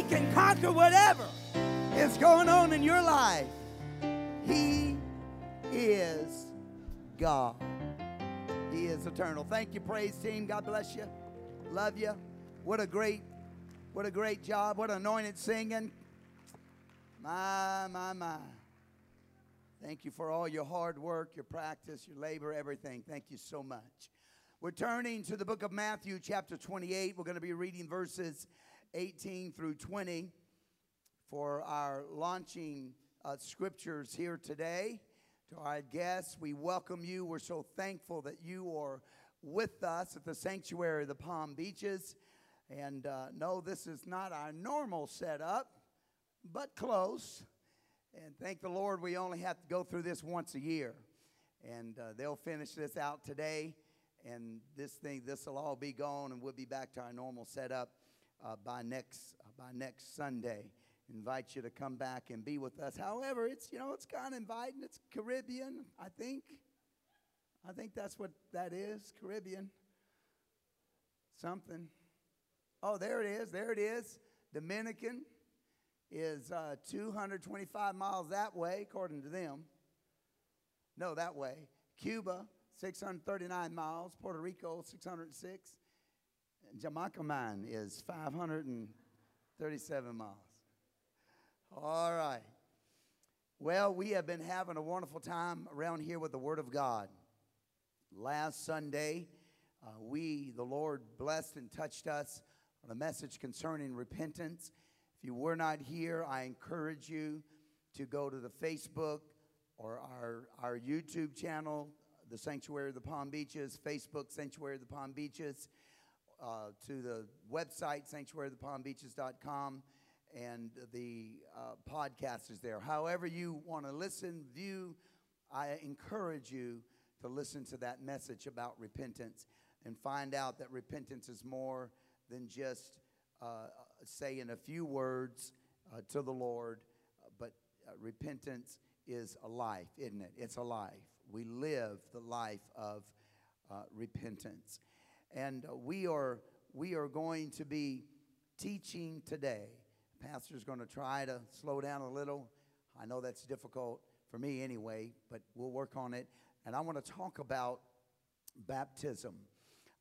He can conquer whatever is going on in your life. He is God. He is eternal. Thank you, praise team. God bless you. Love you. What a great, what a great job. What anointed singing. My, my, my. Thank you for all your hard work, your practice, your labor, everything. Thank you so much. We're turning to the book of Matthew, chapter 28. We're going to be reading verses 18 through 20 for our launching uh, scriptures here today. To our guests, we welcome you. We're so thankful that you are with us at the sanctuary of the Palm Beaches. And uh, no, this is not our normal setup, but close. And thank the Lord we only have to go through this once a year. And uh, they'll finish this out today. And this thing, this will all be gone, and we'll be back to our normal setup uh, by next uh, by next Sunday. Invite you to come back and be with us. However, it's you know it's kind of inviting. It's Caribbean, I think. I think that's what that is, Caribbean. Something. Oh, there it is. There it is. Dominican is uh, 225 miles that way, according to them. No, that way. Cuba, 639 miles. Puerto Rico, 606. Jamaica mine is 537 miles. All right. Well, we have been having a wonderful time around here with the Word of God. Last Sunday, uh, we, the Lord, blessed and touched us on a message concerning repentance. If you were not here, I encourage you to go to the Facebook or our, our YouTube channel, the Sanctuary of the Palm Beaches, Facebook Sanctuary of the Palm Beaches, uh, to the website sanctuaryofthepalmbeaches.com and the uh, podcast is there. However, you want to listen, view, I encourage you to listen to that message about repentance and find out that repentance is more than just uh, saying a few words uh, to the Lord, but uh, repentance is a life, isn't it? It's a life. We live the life of uh, repentance. And uh, we are, we are going to be teaching today Pastor's going to try to slow down a little. I know that's difficult for me anyway, but we'll work on it. And I want to talk about baptism.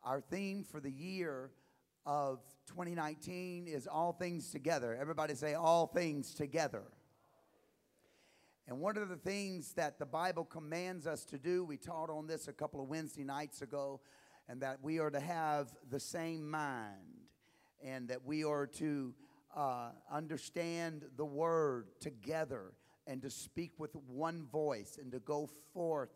Our theme for the year of 2019 is all things together. Everybody say all things together. And one of the things that the Bible commands us to do, we taught on this a couple of Wednesday nights ago, and that we are to have the same mind, and that we are to uh, understand the word together and to speak with one voice and to go forth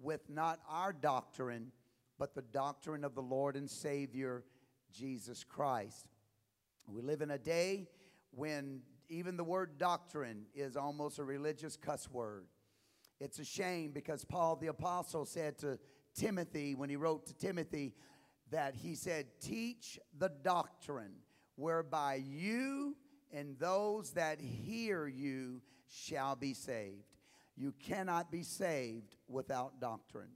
with not our doctrine, but the doctrine of the Lord and Savior, Jesus Christ. We live in a day when even the word doctrine is almost a religious cuss word. It's a shame because Paul the Apostle said to Timothy, when he wrote to Timothy, that he said, Teach the doctrine whereby you and those that hear you shall be saved. You cannot be saved without doctrine.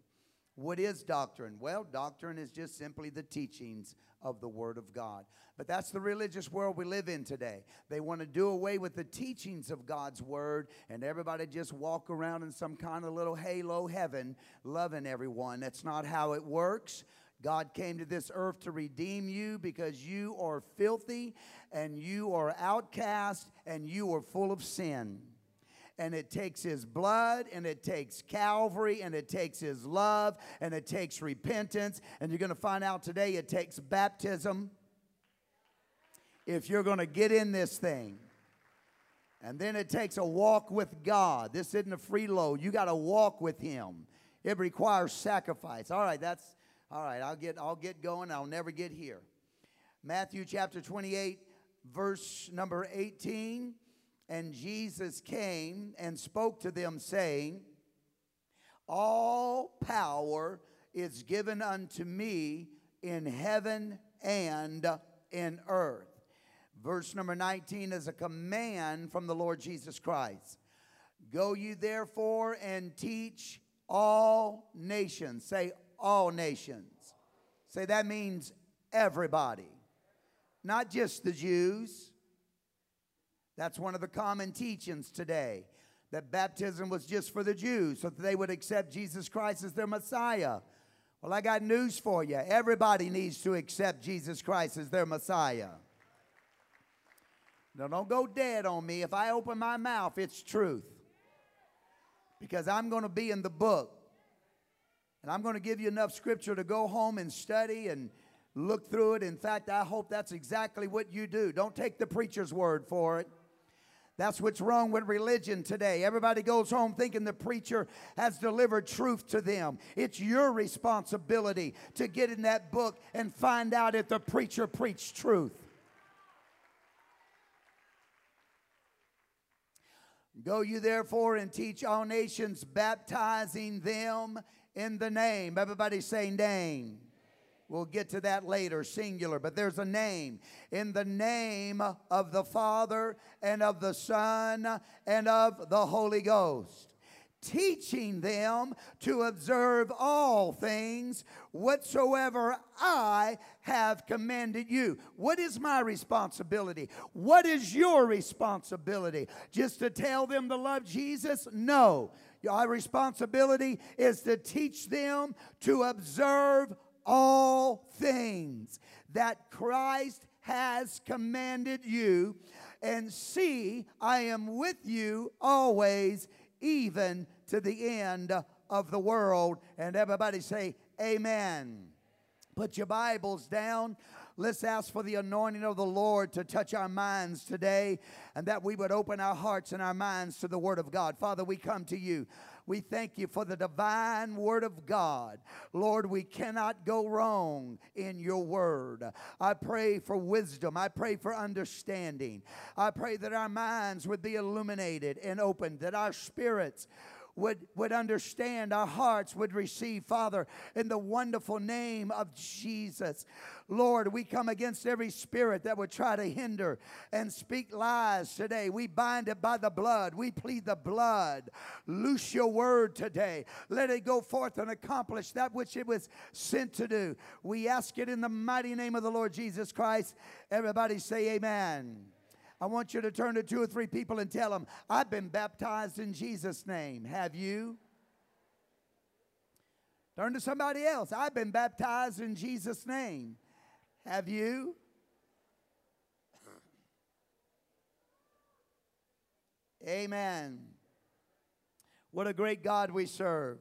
What is doctrine? Well, doctrine is just simply the teachings of the Word of God. But that's the religious world we live in today. They want to do away with the teachings of God's Word, and everybody just walk around in some kind of little halo heaven, loving everyone. That's not how it works. God came to this earth to redeem you because you are filthy and you are outcast and you are full of sin. And it takes His blood and it takes Calvary and it takes His love and it takes repentance. And you're going to find out today it takes baptism if you're going to get in this thing. And then it takes a walk with God. This isn't a free load. You got to walk with Him. It requires sacrifice. All right, that's all right, I'll get I'll get going. I'll never get here. Matthew chapter 28 verse number 18 and Jesus came and spoke to them saying all power is given unto me in heaven and in earth. Verse number 19 is a command from the Lord Jesus Christ. Go you therefore and teach all nations. Say all nations. Say that means everybody, not just the Jews, That's one of the common teachings today that baptism was just for the Jews so that they would accept Jesus Christ as their Messiah. Well, I got news for you. Everybody needs to accept Jesus Christ as their Messiah. Now, don't go dead on me. If I open my mouth, it's truth. Because I'm going to be in the book. And I'm going to give you enough scripture to go home and study and look through it. In fact, I hope that's exactly what you do. Don't take the preacher's word for it. That's what's wrong with religion today. Everybody goes home thinking the preacher has delivered truth to them. It's your responsibility to get in that book and find out if the preacher preached truth. Go you therefore and teach all nations, baptizing them in the name. Everybody say name. We'll get to that later, singular, but there's a name. In the name of the Father and of the Son and of the Holy Ghost teaching them to observe all things whatsoever I have commanded you. What is my responsibility? What is your responsibility? Just to tell them to love Jesus? No. Our responsibility is to teach them to observe all things that Christ has commanded you. And see, I am with you always, even to the end of the world. And everybody say, Amen. Put your Bibles down. Let's ask for the anointing of the Lord to touch our minds today and that we would open our hearts and our minds to the Word of God. Father, we come to you. We thank you for the divine Word of God. Lord, we cannot go wrong in your Word. I pray for wisdom. I pray for understanding. I pray that our minds would be illuminated and opened, that our spirits would, would understand, our hearts would receive, Father, in the wonderful name of Jesus. Lord, we come against every spirit that would try to hinder and speak lies today. We bind it by the blood. We plead the blood. Loose your word today. Let it go forth and accomplish that which it was sent to do. We ask it in the mighty name of the Lord Jesus Christ. Everybody say, Amen. I want you to turn to two or three people and tell them, I've been baptized in Jesus' name. Have you? Turn to somebody else. I've been baptized in Jesus' name. Have you? Amen. What a great God we serve.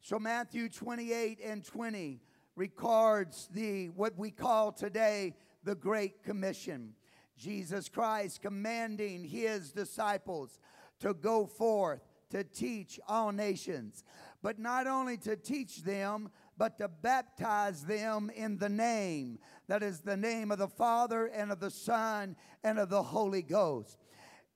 So Matthew 28 and 20 records the what we call today the Great Commission. Jesus Christ commanding his disciples to go forth to teach all nations, but not only to teach them, but to baptize them in the name that is the name of the Father and of the Son and of the Holy Ghost.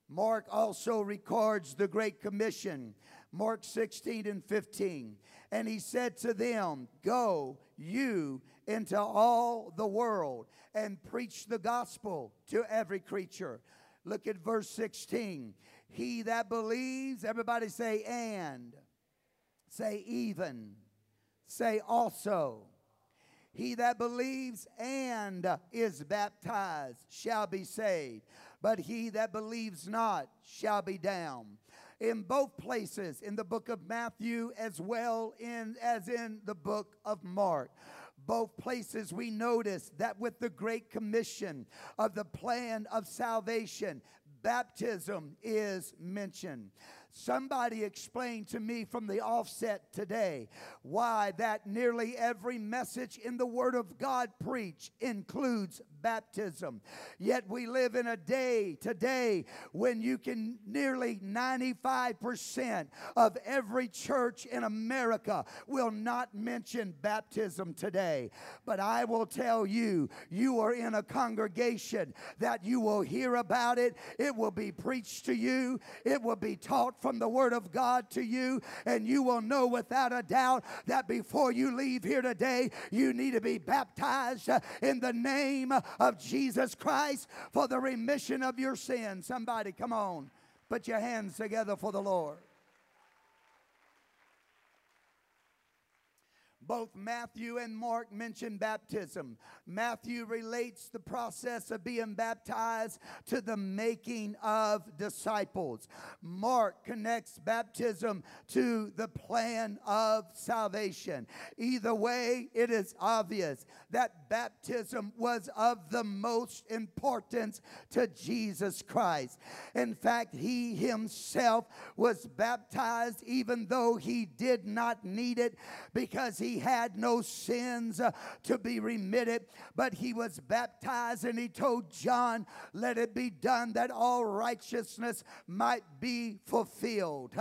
Mark also records the Great Commission, Mark 16 and 15. And he said to them, Go you into all the world and preach the gospel to every creature. Look at verse 16. He that believes, everybody say, and. Say, even. Say, also. He that believes and is baptized shall be saved, but he that believes not shall be damned. In both places, in the book of Matthew as well in, as in the book of Mark both places we notice that with the Great Commission of the plan of salvation, baptism is mentioned. Somebody explained to me from the offset today why that nearly every message in the Word of God preach includes baptism. Yet we live in a day today when you can nearly 95% of every church in America will not mention baptism today. But I will tell you, you are in a congregation that you will hear about it, it will be preached to you, it will be taught from the Word of God to you, and you will know without a doubt that before you leave here today, you need to be baptized in the name of Jesus Christ for the remission of your sins. Somebody, come on, put your hands together for the Lord. Both Matthew and Mark mention baptism. Matthew relates the process of being baptized to the making of disciples. Mark connects baptism to the plan of salvation. Either way, it is obvious that baptism was of the most importance to Jesus Christ. In fact, he himself was baptized even though he did not need it because he had no sins uh, to be remitted. But he was baptized and he told John, Let it be done that all righteousness might be fulfilled.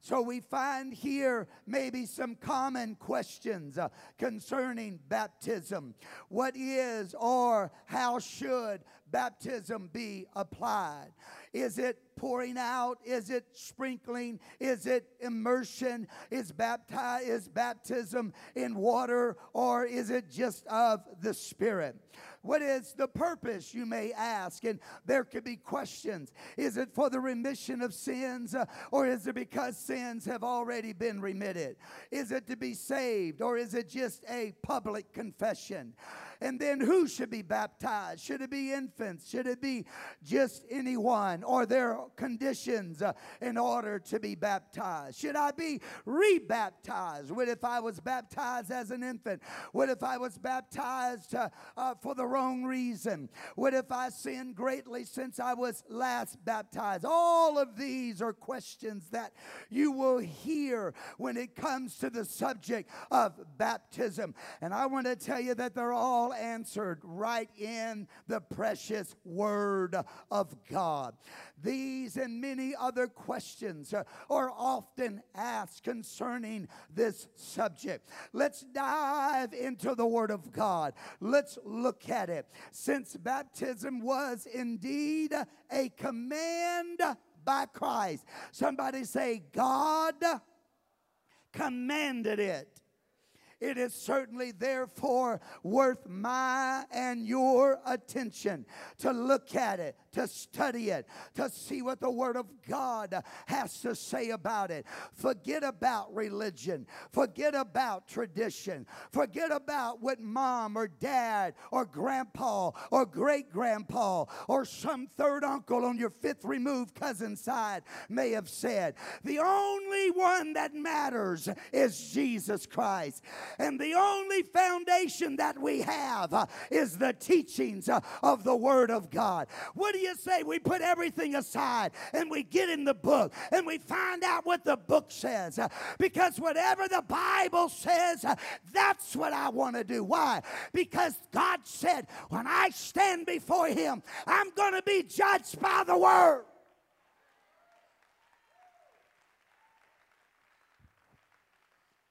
So we find here maybe some common questions uh, concerning baptism. What is or how should baptism be applied? Is it pouring out? Is it sprinkling? Is it immersion? Is, bapti- is baptism in water or is it just of the Spirit? What is the purpose, you may ask? And there could be questions. Is it for the remission of sins, uh, or is it because sins have already been remitted? Is it to be saved, or is it just a public confession? And then who should be baptized? Should it be infants? Should it be just anyone? Or there conditions uh, in order to be baptized? Should I be rebaptized? What if I was baptized as an infant? What if I was baptized uh, uh, for the wrong reason? What if I sinned greatly since I was last baptized? All of these are questions that you will hear when it comes to the subject of baptism. And I want to tell you that they're all all answered right in the precious Word of God. These and many other questions are often asked concerning this subject. Let's dive into the Word of God. Let's look at it. Since baptism was indeed a command by Christ, somebody say, God commanded it. It is certainly, therefore, worth my and your attention to look at it, to study it, to see what the Word of God has to say about it. Forget about religion, forget about tradition, forget about what mom or dad or grandpa or great grandpa or some third uncle on your fifth removed cousin side may have said. The only one that matters is Jesus Christ. And the only foundation that we have uh, is the teachings uh, of the Word of God. What do you say? We put everything aside and we get in the book and we find out what the book says. Uh, because whatever the Bible says, that's what I want to do. Why? Because God said, when I stand before Him, I'm going to be judged by the Word.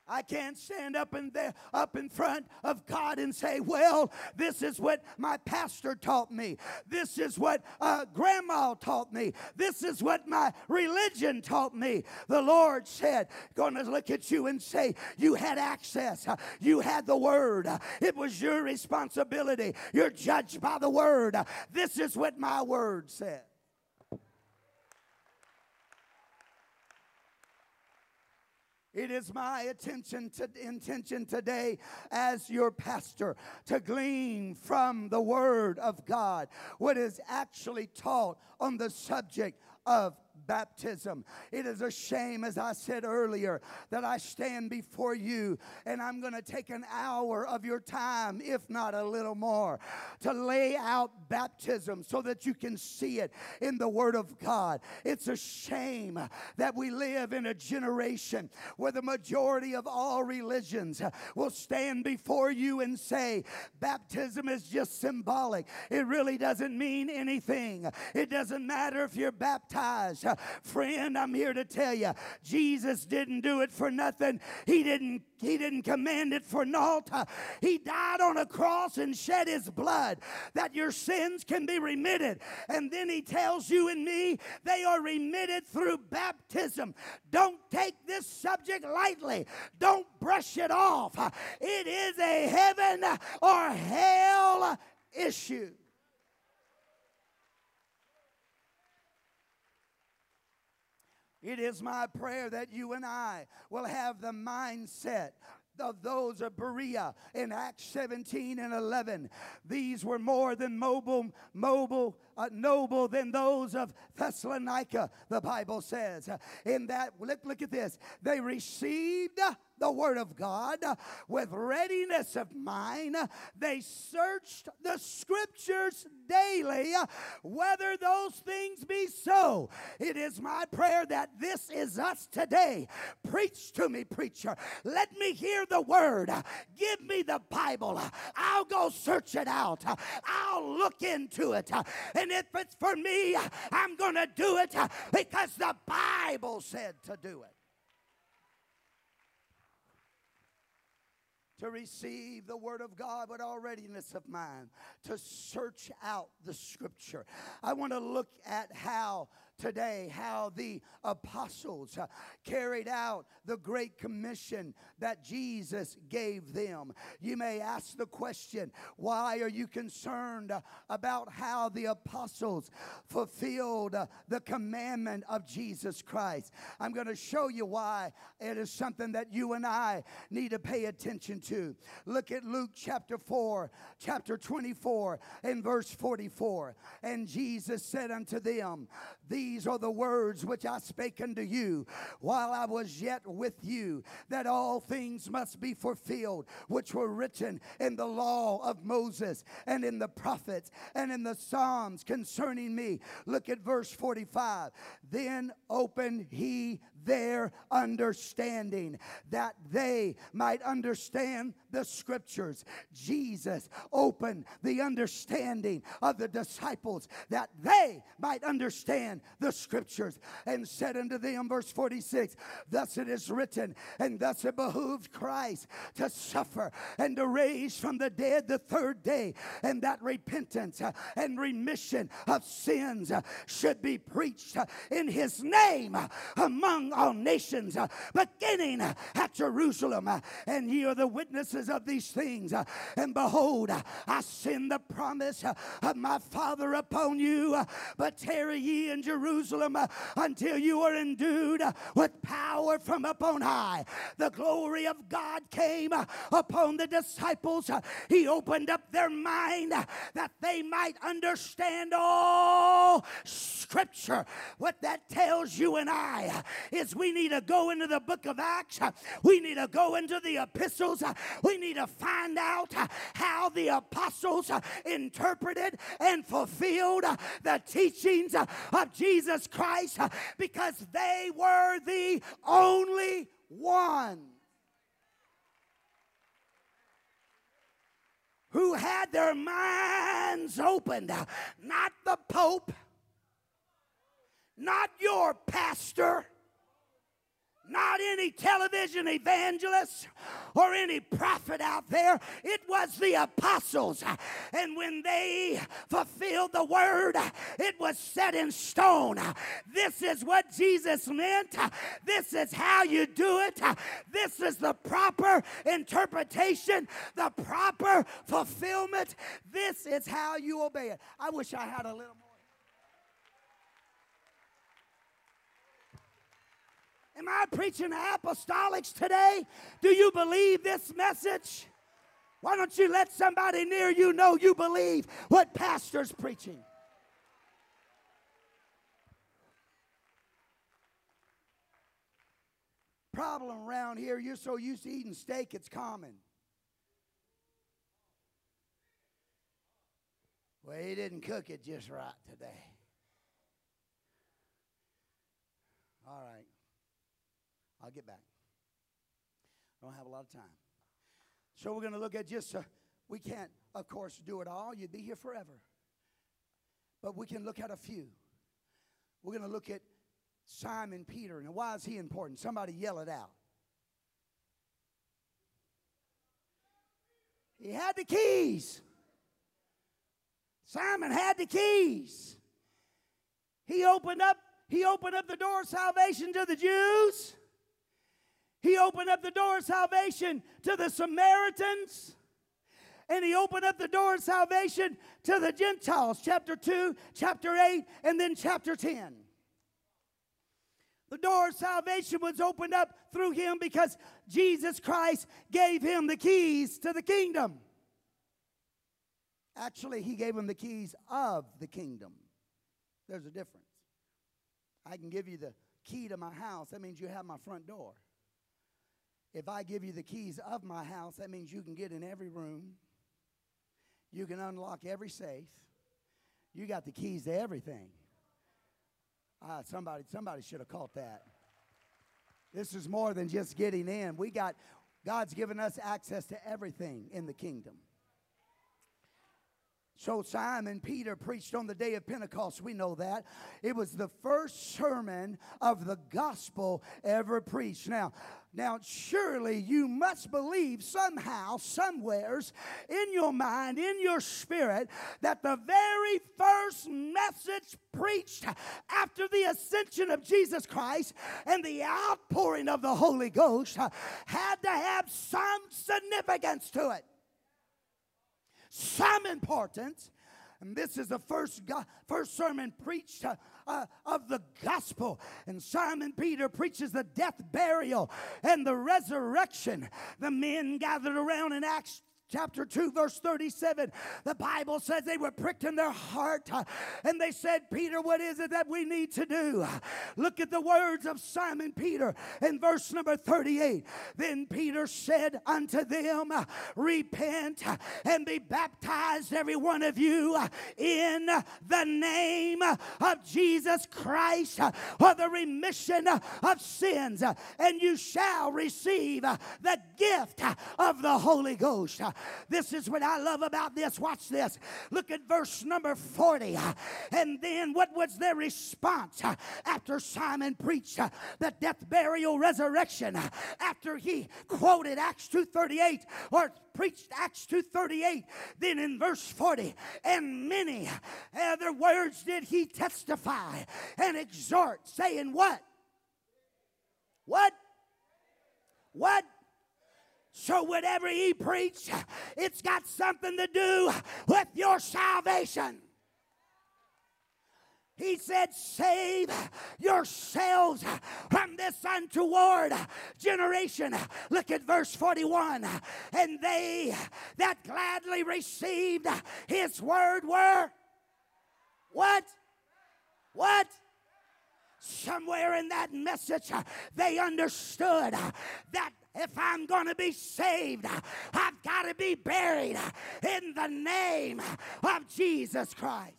I can't stand up in there, up in front of God and say, "Well, this is what my pastor taught me. This is what uh, grandma taught me. This is what my religion taught me." The Lord said, "Going to look at you and say, you had access. You had the Word. It was your responsibility. You're judged by the Word. This is what my Word said." It is my attention to, intention today as your pastor to glean from the Word of God what is actually taught on the subject of baptism. It is a shame, as I said earlier, that I stand before you and I'm going to take an hour of your time, if not a little more, to lay out baptism so that you can see it in the Word of God. It's a shame that we live in a generation where the majority of all religions will stand before you and say, baptism is just symbolic. It really doesn't mean anything. It doesn't matter if you're baptized. Friend, I'm here to tell you, Jesus didn't do it for nothing. He didn't he didn't command it for naught. He died on a cross and shed his blood that your sins can be remitted. And then he tells you and me they are remitted through baptism. Don't take this subject lightly. Don't brush it off. It is a heaven or hell issue. It is my prayer that you and I will have the mindset of those of Berea in Acts 17 and 11. These were more than mobile, mobile, uh, noble than those of Thessalonica, the Bible says. In that, look, look at this. They received the Word of God with readiness of mind. They searched the Scriptures daily, whether those things be so. It is my prayer that this is us today. Preach to me, preacher. Let me hear the Word. Give me the Bible. I'll go search it out. I'll look into it. And if it's for me, I'm going to do it because the Bible said to do it. to receive the word of God with all readiness of mind, to search out the scripture. I want to look at how today how the apostles uh, carried out the great commission that Jesus gave them. You may ask the question, why are you concerned uh, about how the apostles fulfilled uh, the commandment of Jesus Christ? I'm going to show you why it is something that you and I need to pay attention to. Look at Luke chapter 4, chapter 24, and verse 44. And Jesus said unto them, These are the words which I spake unto you while I was yet with you, that all things must be fulfilled, which were written in the law of Moses and in the prophets and in the Psalms concerning me. Look at verse 45. Then opened he their understanding, that they might understand the scriptures. Jesus opened the understanding of the disciples, that they might understand the scriptures, and said unto them, verse 46, Thus it is written, and thus it behooved Christ to suffer and to raise from the dead the third day, and that repentance uh, and remission of sins uh, should be preached uh, in his name among all nations, uh, beginning at Jerusalem. Uh, and ye are the witnesses of these things. Uh, and behold, uh, I send the promise uh, of my Father upon you. Uh, but tarry ye in Jerusalem until you are endued with power from up on high. The glory of God came upon the disciples. He opened up their mind that they might understand all Scripture. What that tells you and I is we need to go into the book of Acts. We need to go into the epistles. We need to find out how the apostles interpreted and fulfilled the teachings of Jesus Christ because they were the only one who had their minds opened, not the Pope, not your pastor not any television evangelist or any prophet out there. It was the apostles. And when they fulfilled the word, it was set in stone. This is what Jesus meant. This is how you do it. This is the proper interpretation, the proper fulfillment. This is how you obey it. I wish I had a little more. Am I preaching to apostolics today? Do you believe this message? Why don't you let somebody near you know you believe what pastor's preaching? Problem around here, you're so used to eating steak, it's common. Well, he didn't cook it just right today. All right. I'll get back. I don't have a lot of time. So we're going to look at just, uh, we can't, of course, do it all. You'd be here forever. But we can look at a few. We're going to look at Simon Peter. And why is he important? Somebody yell it out. He had the keys. Simon had the keys. He opened up, he opened up the door of salvation to the Jews. He opened up the door of salvation to the Samaritans. And he opened up the door of salvation to the Gentiles, chapter 2, chapter 8, and then chapter 10. The door of salvation was opened up through him because Jesus Christ gave him the keys to the kingdom. Actually, he gave him the keys of the kingdom. There's a difference. I can give you the key to my house, that means you have my front door. If I give you the keys of my house, that means you can get in every room, you can unlock every safe, you got the keys to everything. Ah, somebody, somebody should have caught that. This is more than just getting in. We got God's given us access to everything in the kingdom. So Simon Peter preached on the day of Pentecost. We know that. It was the first sermon of the gospel ever preached. Now, now surely you must believe somehow, somewheres in your mind, in your spirit, that the very first message preached after the ascension of Jesus Christ and the outpouring of the Holy Ghost had to have some significance to it some importance. And this is the first, go- first sermon preached uh, uh, of the gospel. And Simon Peter preaches the death, burial, and the resurrection. The men gathered around in Acts chapter 2, verse 37, the Bible says they were pricked in their heart uh, and they said, Peter, what is it that we need to do? Look at the words of Simon Peter in verse number 38. Then Peter said unto them, Repent and be baptized, every one of you, in the name of Jesus Christ for the remission of sins, and you shall receive the gift of the Holy Ghost. This is what I love about this. Watch this. Look at verse number 40. And then what was their response after Simon preached the death, burial, resurrection? After he quoted Acts 2:38 or preached Acts 2:38, then in verse 40, and many other words did he testify and exhort, saying, What? What? What? So, whatever he preached, it's got something to do with your salvation. He said, Save yourselves from this untoward generation. Look at verse 41. And they that gladly received his word were what? What? Somewhere in that message, they understood that if I'm going to be saved, I've got to be buried in the name of Jesus Christ.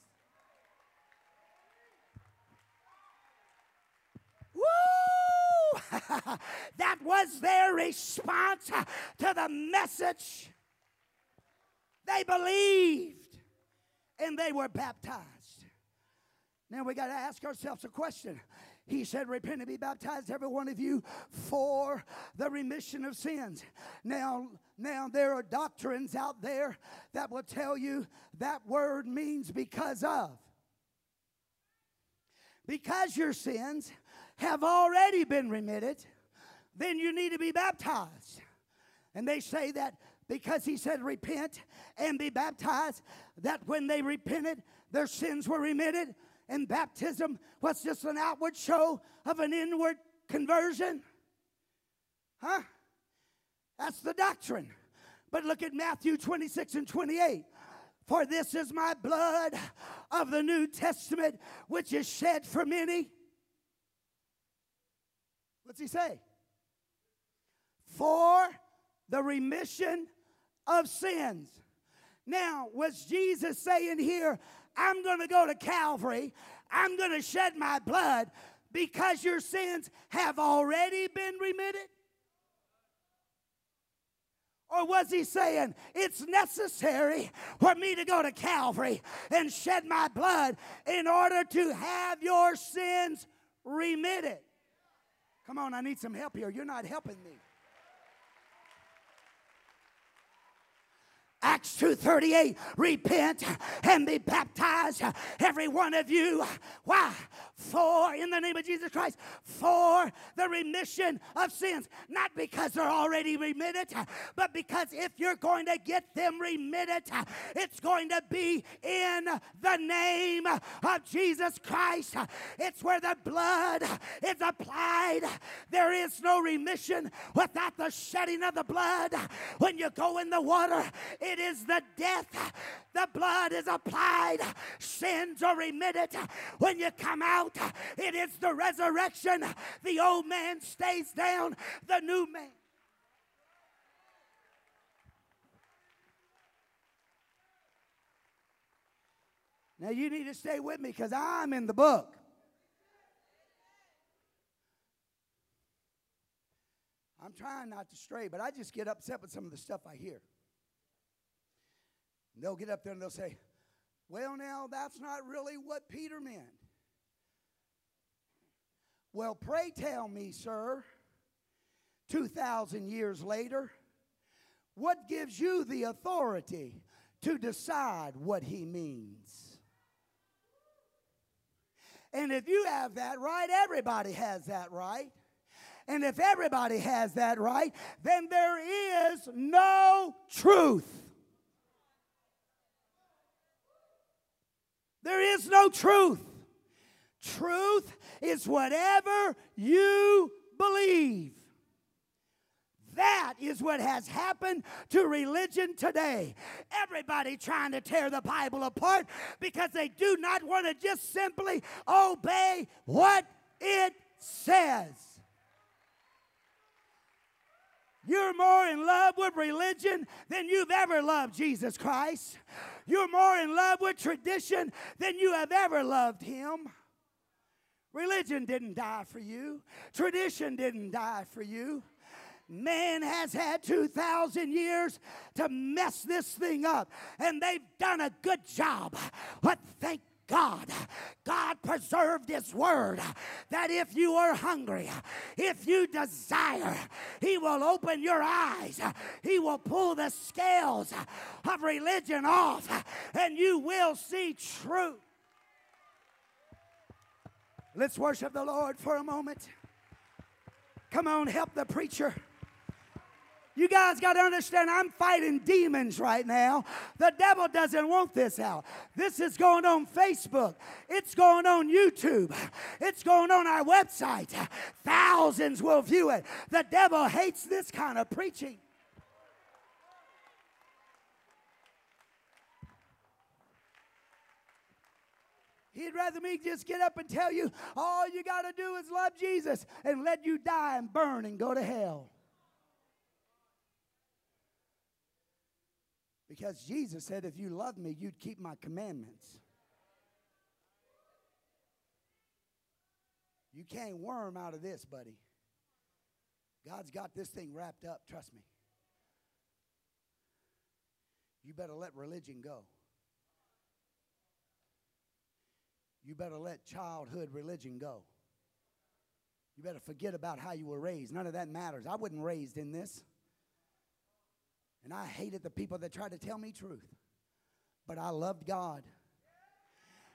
Woo! that was their response to the message. They believed and they were baptized. Now we got to ask ourselves a question he said, Repent and be baptized, every one of you, for the remission of sins. Now, now there are doctrines out there that will tell you that word means because of. Because your sins have already been remitted, then you need to be baptized. And they say that because he said, Repent and be baptized, that when they repented, their sins were remitted and baptism was just an outward show of an inward conversion? Huh? That's the doctrine. But look at Matthew 26 and 28. For this is my blood of the New Testament, which is shed for many. What's he say? For the remission of sins. Now, was Jesus saying here, I'm going to go to Calvary. I'm going to shed my blood because your sins have already been remitted? Or was he saying it's necessary for me to go to Calvary and shed my blood in order to have your sins remitted? Come on, I need some help here. You're not helping me. Acts 2:38, repent and be baptized, every one of you. Why? For, in the name of Jesus Christ, for the remission of sins. Not because they're already remitted, but because if you're going to get them remitted, it's going to be in the name of Jesus Christ. It's where the blood is applied. There is no remission without the shedding of the blood. When you go in the water, it is the death. The blood is applied, sins are remitted. When you come out, it is the resurrection. The old man stays down, the new man. Now you need to stay with me because I'm in the book. I'm trying not to stray, but I just get upset with some of the stuff I hear. And they'll get up there and they'll say, Well, now, that's not really what Peter meant. Well, pray tell me, sir, 2,000 years later, what gives you the authority to decide what he means? And if you have that right, everybody has that right. And if everybody has that right, then there is no truth. There is no truth. Truth is whatever you believe. That is what has happened to religion today. Everybody trying to tear the Bible apart because they do not want to just simply obey what it says. You're more in love with religion than you've ever loved Jesus Christ. You're more in love with tradition than you have ever loved Him. Religion didn't die for you, tradition didn't die for you. Man has had 2,000 years to mess this thing up, and they've done a good job. But thank God. God preserved His word that if you are hungry, if you desire, He will open your eyes. He will pull the scales of religion off, and you will see truth. Let's worship the Lord for a moment. Come on, help the preacher. You guys got to understand, I'm fighting demons right now. The devil doesn't want this out. This is going on Facebook, it's going on YouTube, it's going on our website. Thousands will view it. The devil hates this kind of preaching. He'd rather me just get up and tell you all you got to do is love Jesus and let you die and burn and go to hell. Because Jesus said, if you love me, you'd keep my commandments. You can't worm out of this, buddy. God's got this thing wrapped up, trust me. You better let religion go. You better let childhood religion go. You better forget about how you were raised. None of that matters. I wasn't raised in this. And I hated the people that tried to tell me truth. But I loved God.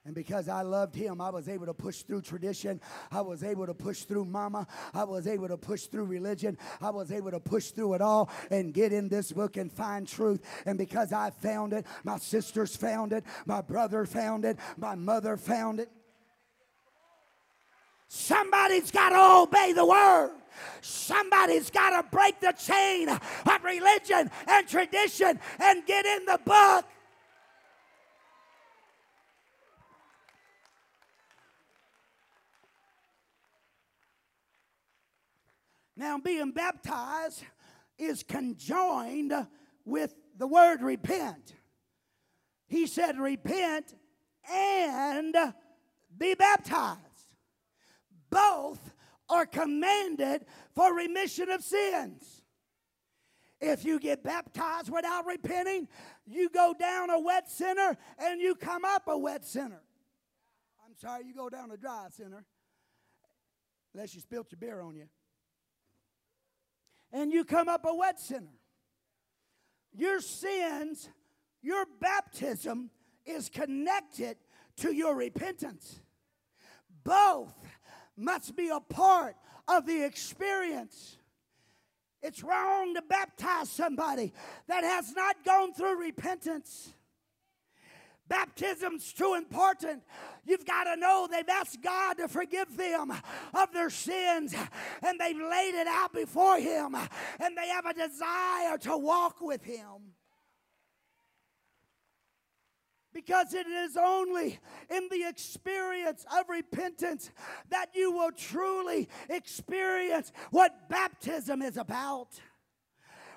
And because I loved him, I was able to push through tradition. I was able to push through mama. I was able to push through religion. I was able to push through it all and get in this book and find truth. And because I found it, my sisters found it, my brother found it, my mother found it. Somebody's got to obey the word. Somebody's got to break the chain of religion and tradition and get in the book. Now, being baptized is conjoined with the word repent. He said, Repent and be baptized. Both are commanded for remission of sins. If you get baptized without repenting, you go down a wet sinner and you come up a wet sinner. I'm sorry, you go down a dry sinner, unless you spilt your beer on you. And you come up a wet sinner. Your sins, your baptism is connected to your repentance. Both must be a part of the experience. It's wrong to baptize somebody that has not gone through repentance. Baptism's too important. You've got to know they've asked God to forgive them of their sins and they've laid it out before Him and they have a desire to walk with Him. Because it is only in the experience of repentance that you will truly experience what baptism is about.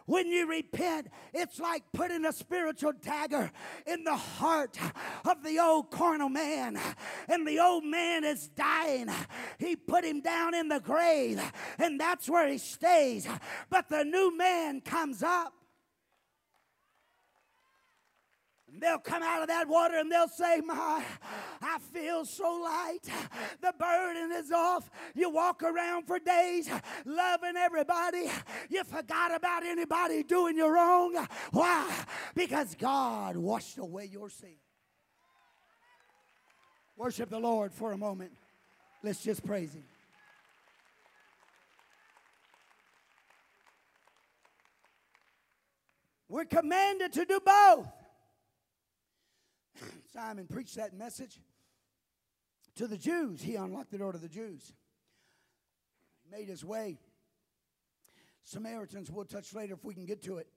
When you repent, it's like putting a spiritual dagger in the heart of the old carnal man. And the old man is dying. He put him down in the grave, and that's where he stays. But the new man comes up. They'll come out of that water and they'll say, My, I feel so light. The burden is off. You walk around for days loving everybody. You forgot about anybody doing you wrong. Why? Because God washed away your sin. Worship the Lord for a moment. Let's just praise Him. We're commanded to do both. Simon preached that message to the Jews. He unlocked the door to the Jews. He made his way. Samaritans, we'll touch later if we can get to it.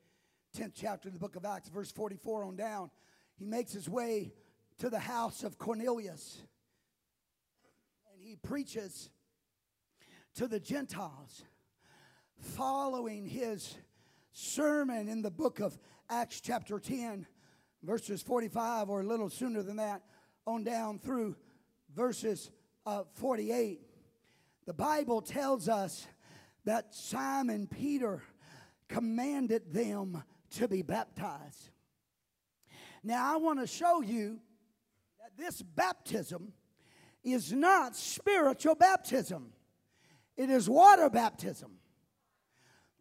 10th chapter of the book of Acts, verse 44 on down. He makes his way to the house of Cornelius. And he preaches to the Gentiles, following his sermon in the book of Acts, chapter 10 verses 45 or a little sooner than that on down through verses uh, 48. The Bible tells us that Simon Peter commanded them to be baptized. Now, I want to show you that this baptism is not spiritual baptism, it is water baptism.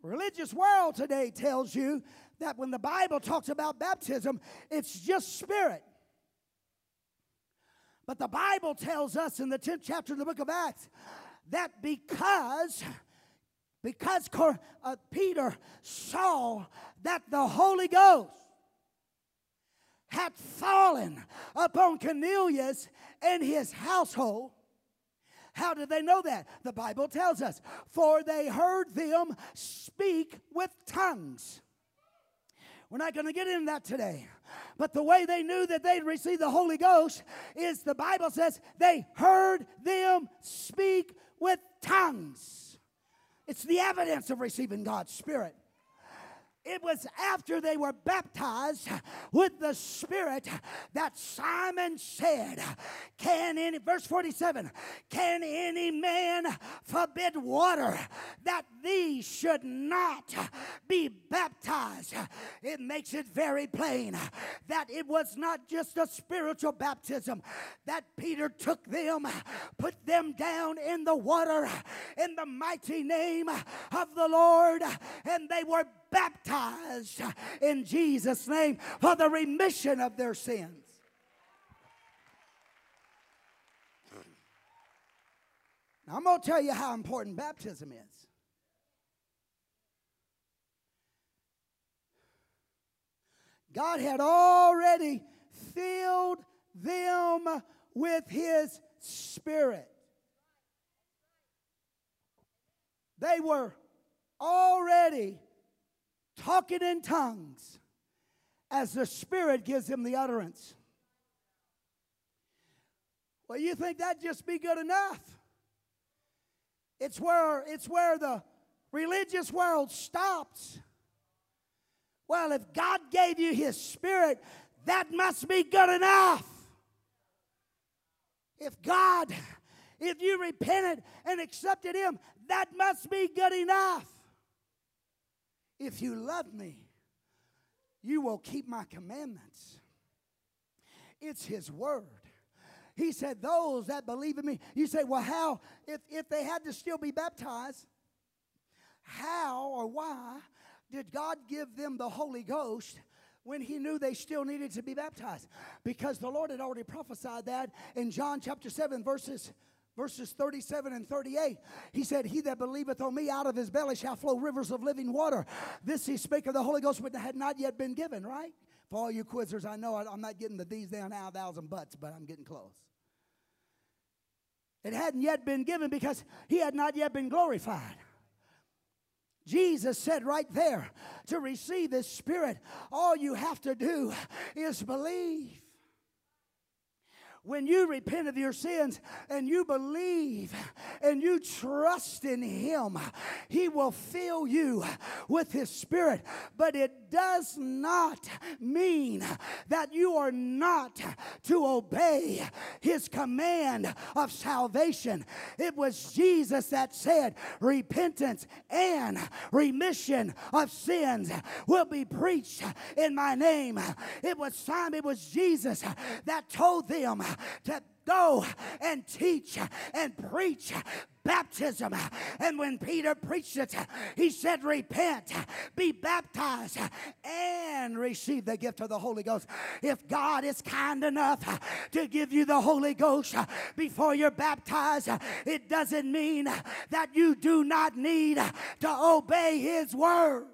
Religious world today tells you that when the Bible talks about baptism, it's just spirit. But the Bible tells us in the 10th chapter of the book of Acts that because because uh, Peter saw that the Holy Ghost had fallen upon Cornelius and his household. How did they know that? The Bible tells us, for they heard them speak with tongues. We're not going to get into that today. But the way they knew that they'd received the Holy Ghost is the Bible says they heard them speak with tongues. It's the evidence of receiving God's Spirit. It was after they were baptized with the Spirit that Simon said, Can any, verse 47, can any man forbid water that these should not be baptized? It makes it very plain that it was not just a spiritual baptism, that Peter took them, put them down in the water in the mighty name of the Lord, and they were baptized in Jesus' name for the remission of their sins. Now, I'm going to tell you how important baptism is. God had already filled them with His Spirit. They were already talking in tongues as the Spirit gives him the utterance. Well, you think that'd just be good enough? It's where it's where the religious world stops. Well, if God gave you his spirit, that must be good enough. If God, if you repented and accepted him, that must be good enough. If you love me, you will keep my commandments. It's his word. He said, Those that believe in me. You say, Well, how? If, if they had to still be baptized, how or why did God give them the Holy Ghost when he knew they still needed to be baptized? Because the Lord had already prophesied that in John chapter 7, verses verses 37 and 38. He said, He that believeth on me out of his belly shall flow rivers of living water. This he spake of the Holy Ghost, but had not yet been given, right? For all you quizzers, I know I'm not getting the these, down, now, thous, and buts, but I'm getting close. It hadn't yet been given because he had not yet been glorified. Jesus said right there to receive this Spirit, all you have to do is believe when you repent of your sins and you believe and you trust in Him, He will fill you with His Spirit. But it does not mean that you are not to obey His command of salvation. It was Jesus that said, Repentance and remission of sins will be preached in my name. It was Simon, it was Jesus that told them to go and teach and preach baptism. And when Peter preached it, he said, Repent, be baptized, and receive the gift of the Holy Ghost. If God is kind enough to give you the Holy Ghost before you're baptized, it doesn't mean that you do not need to obey His word.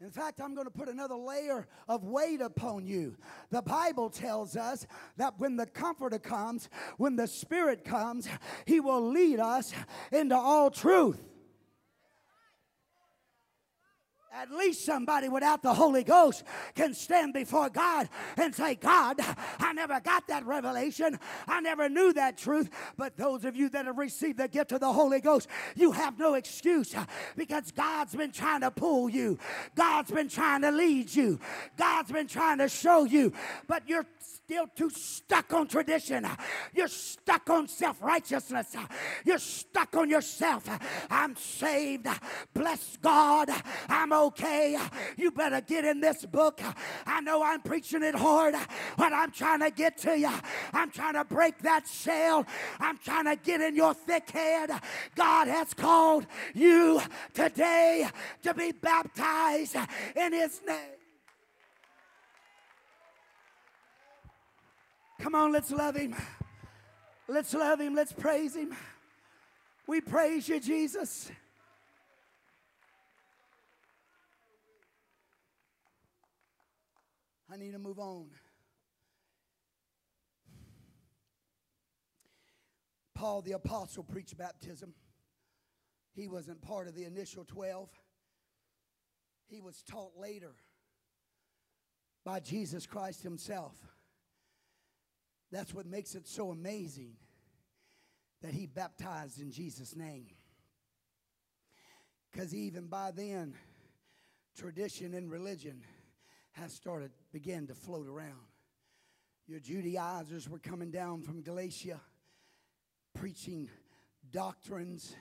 In fact, I'm going to put another layer of weight upon you. The Bible tells us that when the Comforter comes, when the Spirit comes, He will lead us into all truth. At least somebody without the Holy Ghost can stand before God and say, God, I never got that revelation. I never knew that truth. But those of you that have received the gift of the Holy Ghost, you have no excuse because God's been trying to pull you, God's been trying to lead you, God's been trying to show you, but you're still too stuck on tradition. You're stuck on self righteousness. You're stuck on yourself. I'm saved. Bless God. I'm okay. You better get in this book. I know I'm preaching it hard, but I'm trying to get to you. I'm trying to break that shell. I'm trying to get in your thick head. God has called you today to be baptized in His name. Come on, let's love him. Let's love him. Let's praise him. We praise you, Jesus. I need to move on. Paul the Apostle preached baptism. He wasn't part of the initial 12, he was taught later by Jesus Christ Himself. That's what makes it so amazing that he baptized in Jesus' name. Because even by then, tradition and religion has started, began to float around. Your Judaizers were coming down from Galatia, preaching doctrines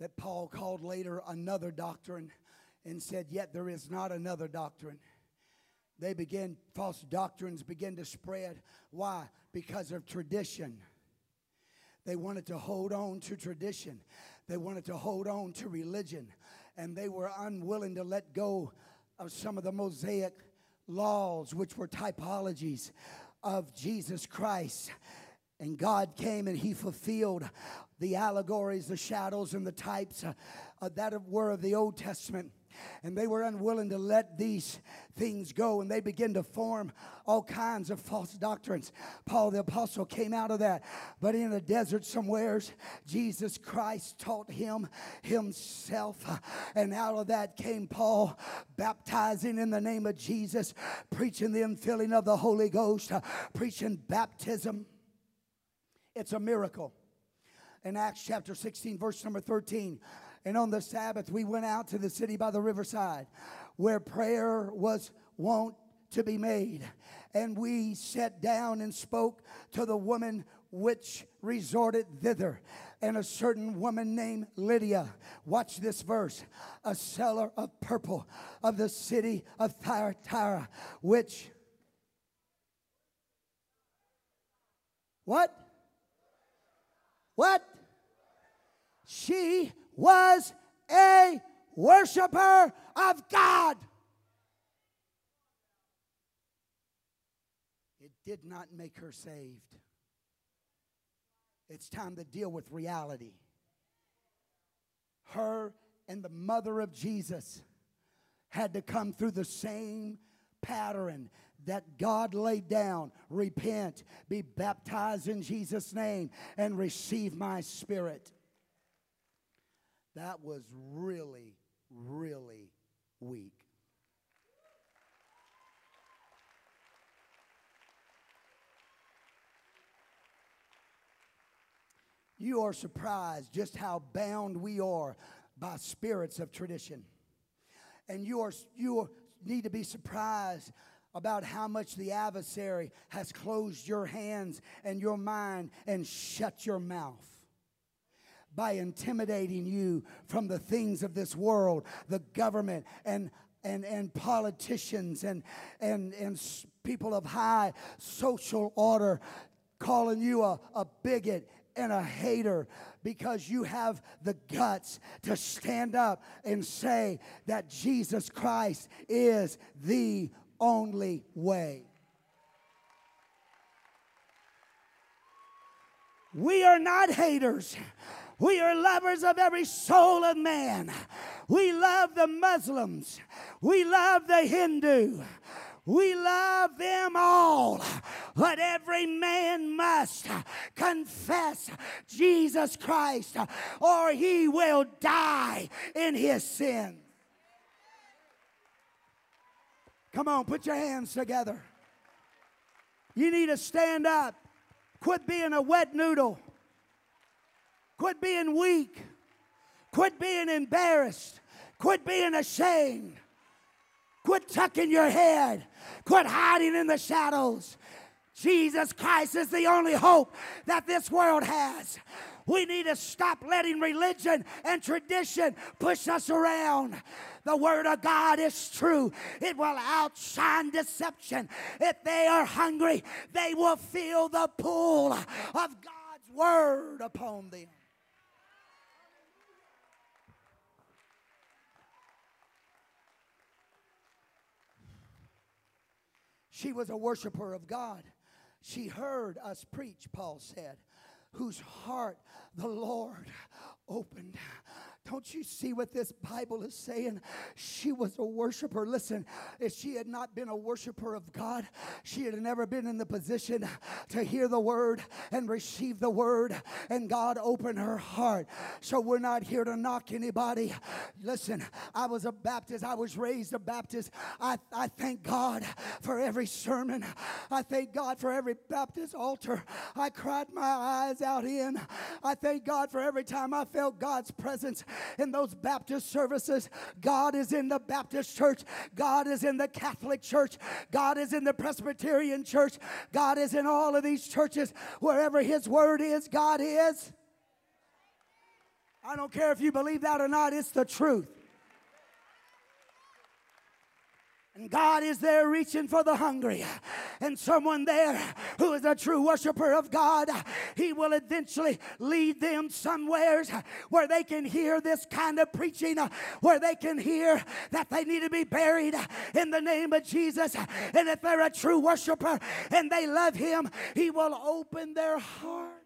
that Paul called later another doctrine and said, Yet there is not another doctrine they began, false doctrines began to spread. Why? Because of tradition. They wanted to hold on to tradition, they wanted to hold on to religion, and they were unwilling to let go of some of the Mosaic laws, which were typologies of Jesus Christ. And God came and He fulfilled the allegories, the shadows, and the types uh, uh, that were of the Old Testament and they were unwilling to let these things go and they began to form all kinds of false doctrines. Paul the apostle came out of that, but in a desert somewheres, Jesus Christ taught him himself, and out of that came Paul baptizing in the name of Jesus, preaching the infilling of the Holy Ghost, preaching baptism. It's a miracle. In Acts chapter 16, verse number 13, and on the Sabbath, we went out to the city by the riverside where prayer was wont to be made. And we sat down and spoke to the woman which resorted thither. And a certain woman named Lydia, watch this verse, a seller of purple of the city of Thyatira, which, what? What? She was a worshiper of God. it did not make her saved. It's time to deal with reality. Her and the mother of Jesus had to come through the same pattern that God laid down repent, be baptized in Jesus' name, and receive my spirit. That was really, really weak. You are surprised just how bound we are by spirits of tradition. And you, are, you need to be surprised about how much the adversary has closed your hands and your mind and shut your mouth by intimidating you from the things of this world, the government, and and, and politicians and, and, and people of high social order calling you a, a bigot and a hater because you have the guts to stand up and say that Jesus Christ is the only way. We are not haters. We are lovers of every soul of man. We love the Muslims. We love the Hindu. We love them all, but every man must confess Jesus Christ or he will die in his sin. Come on, put your hands together. You need to stand up. Quit being a wet noodle. Quit being weak. Quit being embarrassed. Quit being ashamed. Quit tucking your head. Quit hiding in the shadows. Jesus Christ is the only hope that this world has. We need to stop letting religion and tradition push us around. The Word of God is true, it will outshine deception. If they are hungry, they will feel the pull of God's Word upon them. She was a worshiper of God. She heard us preach, Paul said, whose heart the Lord opened. Don't you see what this Bible is saying? She was a worshiper. Listen, if she had not been a worshiper of God, she had never been in the position to hear the word and receive the word, and God opened her heart. So we're not here to knock anybody. Listen, I was a Baptist, I was raised a Baptist. I, I thank God for every sermon, I thank God for every Baptist altar I cried my eyes out in. I thank God for every time I felt God's presence in those Baptist services. God is in the Baptist church. God is in the Catholic church. God is in the Presbyterian church. God is in all of these churches. Wherever His word is, God is. I don't care if you believe that or not, it's the truth. And God is there reaching for the hungry. And someone there who is a true worshiper of God, He will eventually lead them somewheres where they can hear this kind of preaching, where they can hear that they need to be buried in the name of Jesus. And if they're a true worshiper and they love Him, He will open their heart.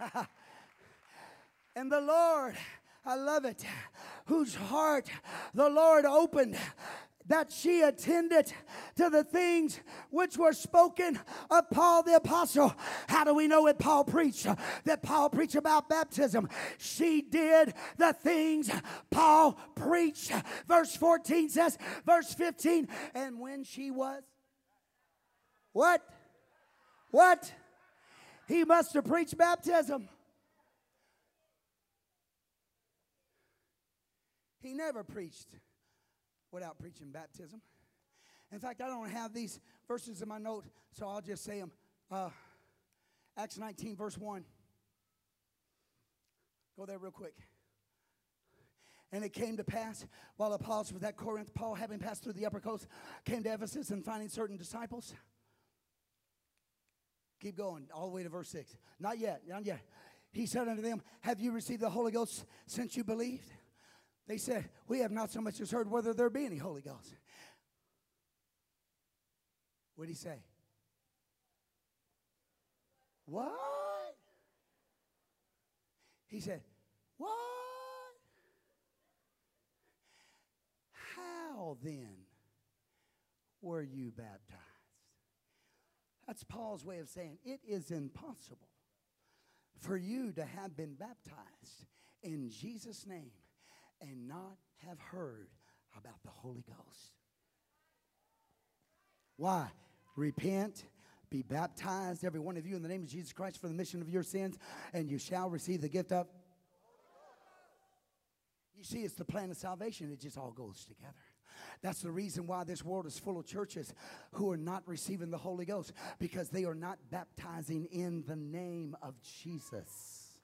and the Lord, I love it whose heart the Lord opened that she attended to the things which were spoken of Paul the apostle. How do we know what Paul preached? That Paul preached about baptism. She did the things Paul preached. Verse 14 says, verse 15, and when she was what? What? He must have preached baptism. He never preached without preaching baptism. In fact, I don't have these verses in my note, so I'll just say them. Uh, Acts 19, verse 1. Go there real quick. And it came to pass while Apollos was at Corinth, Paul, having passed through the upper coast, came to Ephesus and finding certain disciples. Keep going, all the way to verse 6. Not yet, not yet. He said unto them, Have you received the Holy Ghost since you believed? They said, We have not so much as heard whether there be any Holy Ghost. What'd he say? What? He said, What? How then were you baptized? That's Paul's way of saying it is impossible for you to have been baptized in Jesus' name and not have heard about the Holy Ghost. Why? Repent, be baptized, every one of you, in the name of Jesus Christ for the mission of your sins, and you shall receive the gift of. You see, it's the plan of salvation, it just all goes together. That's the reason why this world is full of churches who are not receiving the Holy Ghost because they are not baptizing in the name of Jesus.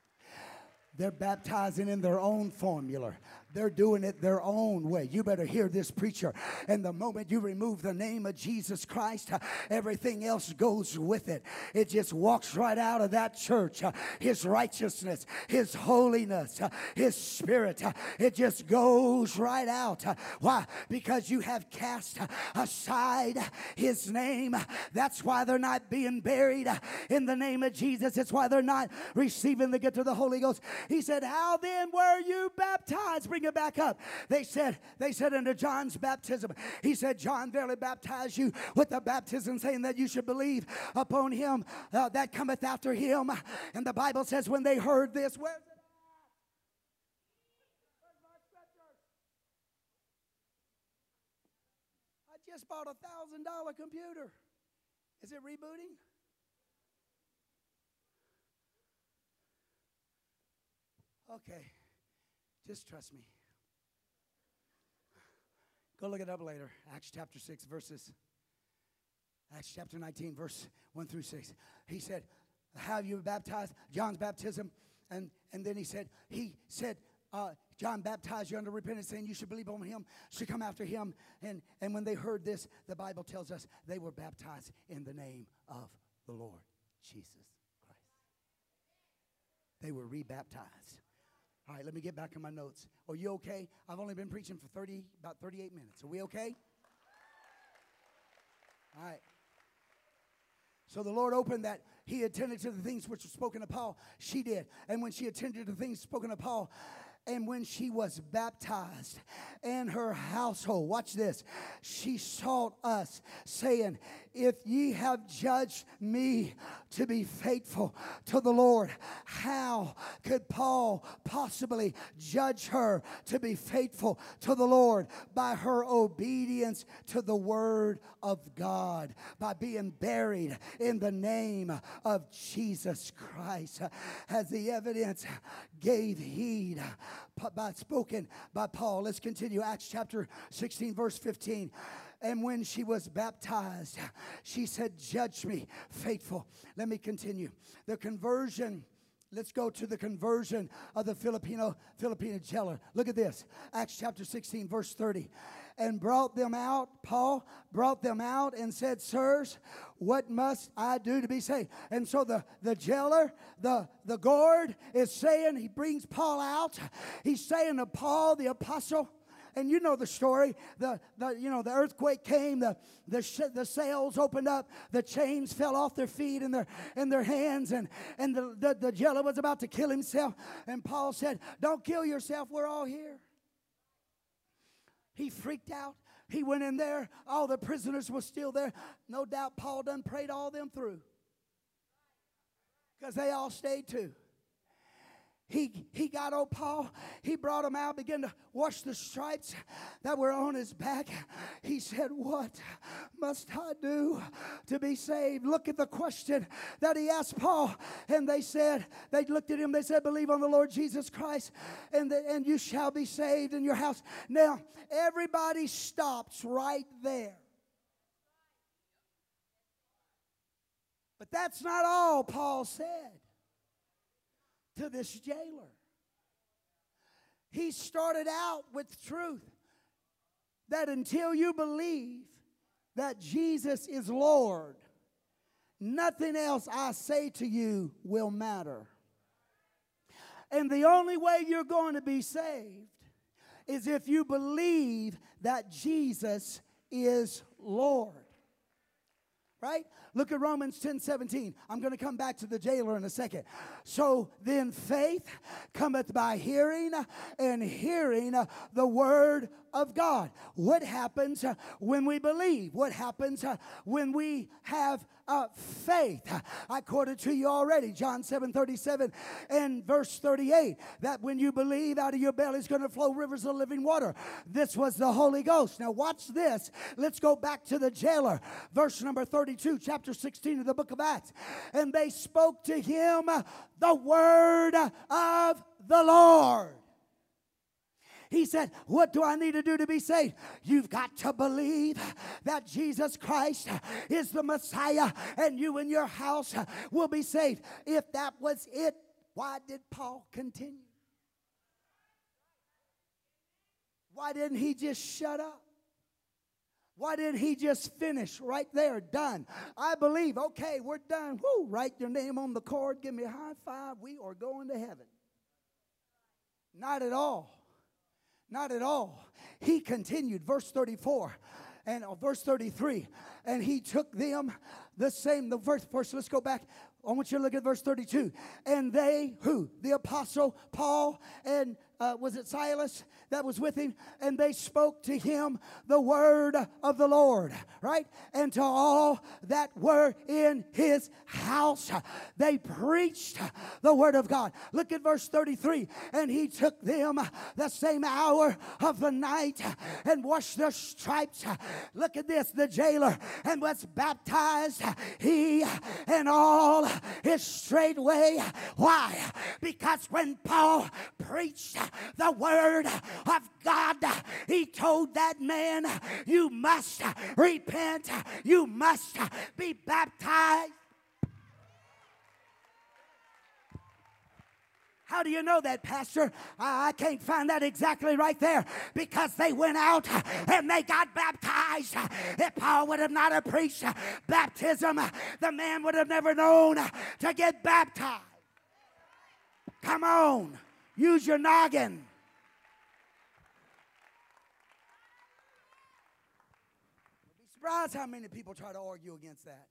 They're baptizing in their own formula. They're doing it their own way. You better hear this preacher. And the moment you remove the name of Jesus Christ, uh, everything else goes with it. It just walks right out of that church. Uh, his righteousness, His holiness, uh, His spirit, it just goes right out. Why? Because you have cast aside His name. That's why they're not being buried in the name of Jesus. It's why they're not receiving the gift of the Holy Ghost. He said, How then were you baptized? Bring it back up. They said, They said under John's baptism, He said, John verily baptized you with the baptism, saying that you should believe upon him uh, that cometh after him. And the Bible says, when they heard this? I just bought a thousand dollar computer. Is it rebooting? Okay, just trust me. Go look it up later. Acts chapter 6, verses, Acts chapter 19, verse 1 through 6. He said, Have you baptized? John's baptism. And, and then he said, He said, uh, John baptized you under repentance, saying you should believe on him, should come after him. And, and when they heard this, the Bible tells us they were baptized in the name of the Lord Jesus Christ. They were rebaptized. All right, let me get back in my notes. Are you okay? I've only been preaching for 30, about 38 minutes. Are we okay? All right. So the Lord opened that he attended to the things which were spoken to Paul. She did. And when she attended to the things spoken to Paul, and when she was baptized and her household, watch this, she sought us, saying, If ye have judged me to be faithful to the Lord, how could Paul possibly judge her to be faithful to the Lord? By her obedience to the word of God, by being buried in the name of Jesus Christ. As the evidence gave heed by, spoken by Paul. Let's continue. Acts chapter 16, verse 15. And when she was baptized, she said, Judge me faithful. Let me continue. The conversion. Let's go to the conversion of the Filipino Filipino jailer. Look at this. Acts chapter 16 verse 30 and brought them out. Paul brought them out and said, Sirs, what must I do to be saved? And so the, the jailer, the, the guard, is saying, he brings Paul out. He's saying to Paul, the apostle, and you know the story. The, the you know the earthquake came. The the sh- the sails opened up. The chains fell off their feet and their and their hands. And and the, the the jailer was about to kill himself. And Paul said, "Don't kill yourself. We're all here." He freaked out. He went in there. All the prisoners were still there. No doubt Paul done prayed all them through. Because they all stayed too. He, he got old Paul, he brought him out, began to wash the stripes that were on his back. He said, What must I do to be saved? Look at the question that he asked Paul. And they said, They looked at him, they said, Believe on the Lord Jesus Christ, and, the, and you shall be saved in your house. Now, everybody stops right there. But that's not all Paul said to this jailer. He started out with truth that until you believe that Jesus is Lord, nothing else I say to you will matter. And the only way you're going to be saved is if you believe that Jesus is Lord. Right? Look at Romans 10 17. I'm going to come back to the jailer in a second. So then faith cometh by hearing, and hearing the word of God. What happens when we believe? What happens when we have uh, faith? I quoted to you already, John 7 37 and verse 38, that when you believe, out of your belly is going to flow rivers of living water. This was the Holy Ghost. Now, watch this. Let's go back to the jailer, verse number 32, chapter 16 of the book of Acts. And they spoke to him the word of the Lord. He said, What do I need to do to be saved? You've got to believe that Jesus Christ is the Messiah and you and your house will be saved. If that was it, why did Paul continue? Why didn't he just shut up? Why didn't he just finish right there? Done. I believe. Okay, we're done. Woo, write your name on the card. Give me a high five. We are going to heaven. Not at all. Not at all. He continued, verse 34 and uh, verse 33. And he took them the same, the verse first, let's go back. I want you to look at verse 32. And they, who? The apostle Paul and uh, was it Silas that was with him? And they spoke to him the word of the Lord, right? And to all that were in his house, they preached the word of God. Look at verse 33. And he took them the same hour of the night and washed their stripes. Look at this the jailer and was baptized, he and all his straightway. Why? Because when Paul preached, the word of God. He told that man, You must repent, you must be baptized. How do you know that, Pastor? I can't find that exactly right there because they went out and they got baptized. If Paul would have not have preached baptism, the man would have never known to get baptized. Come on. Use your noggin. Be surprised how many people try to argue against that.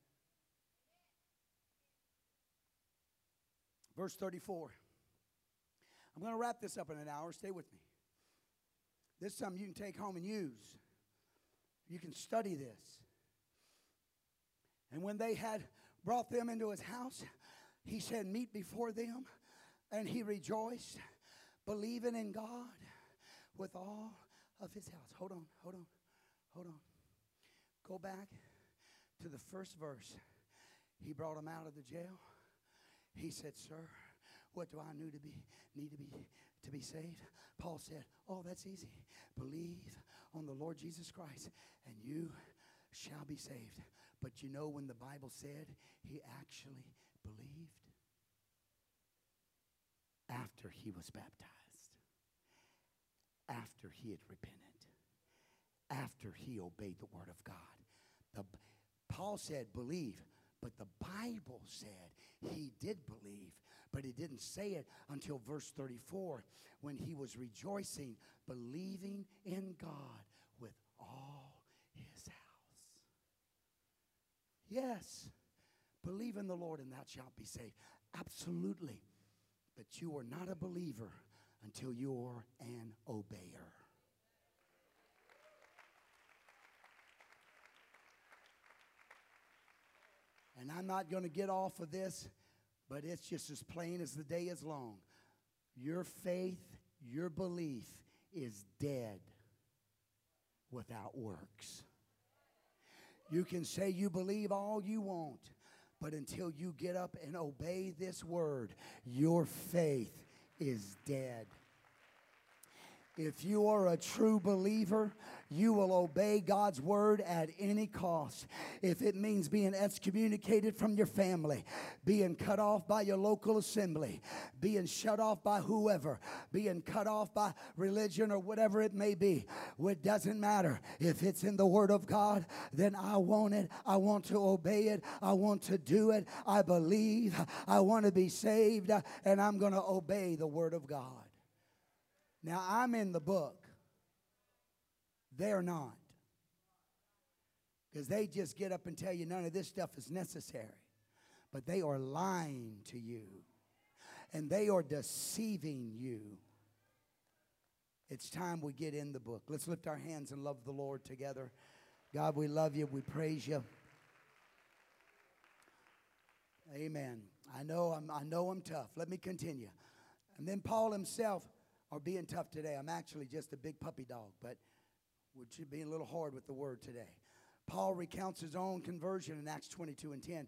Verse 34. I'm going to wrap this up in an hour. Stay with me. This is something you can take home and use. You can study this. And when they had brought them into his house, he said, Meat before them. And he rejoiced believing in God with all of his house. Hold on, hold on, hold on. Go back to the first verse. He brought him out of the jail. He said, Sir, what do I need to be need to be to be saved? Paul said, Oh, that's easy. Believe on the Lord Jesus Christ, and you shall be saved. But you know when the Bible said he actually believed? After he was baptized after he had repented, after he obeyed the word of God. The, Paul said, believe, but the Bible said he did believe, but he didn't say it until verse 34 when he was rejoicing, believing in God with all his house. Yes, believe in the Lord and thou shalt be saved. Absolutely. But you are not a believer until you're an obeyer. And I'm not going to get off of this, but it's just as plain as the day is long. Your faith, your belief is dead without works. You can say you believe all you want, but until you get up and obey this word, your faith is dead. If you are a true believer, you will obey God's word at any cost. If it means being excommunicated from your family, being cut off by your local assembly, being shut off by whoever, being cut off by religion or whatever it may be, it doesn't matter. If it's in the word of God, then I want it. I want to obey it. I want to do it. I believe. I want to be saved, and I'm going to obey the word of God. Now, I'm in the book. They're not. Because they just get up and tell you none of this stuff is necessary. But they are lying to you, and they are deceiving you. It's time we get in the book. Let's lift our hands and love the Lord together. God, we love you. We praise you. Amen. I know I'm, I know I'm tough. Let me continue. And then Paul himself are being tough today. I'm actually just a big puppy dog, but we should be a little hard with the word today. Paul recounts his own conversion in Acts 22 and 10.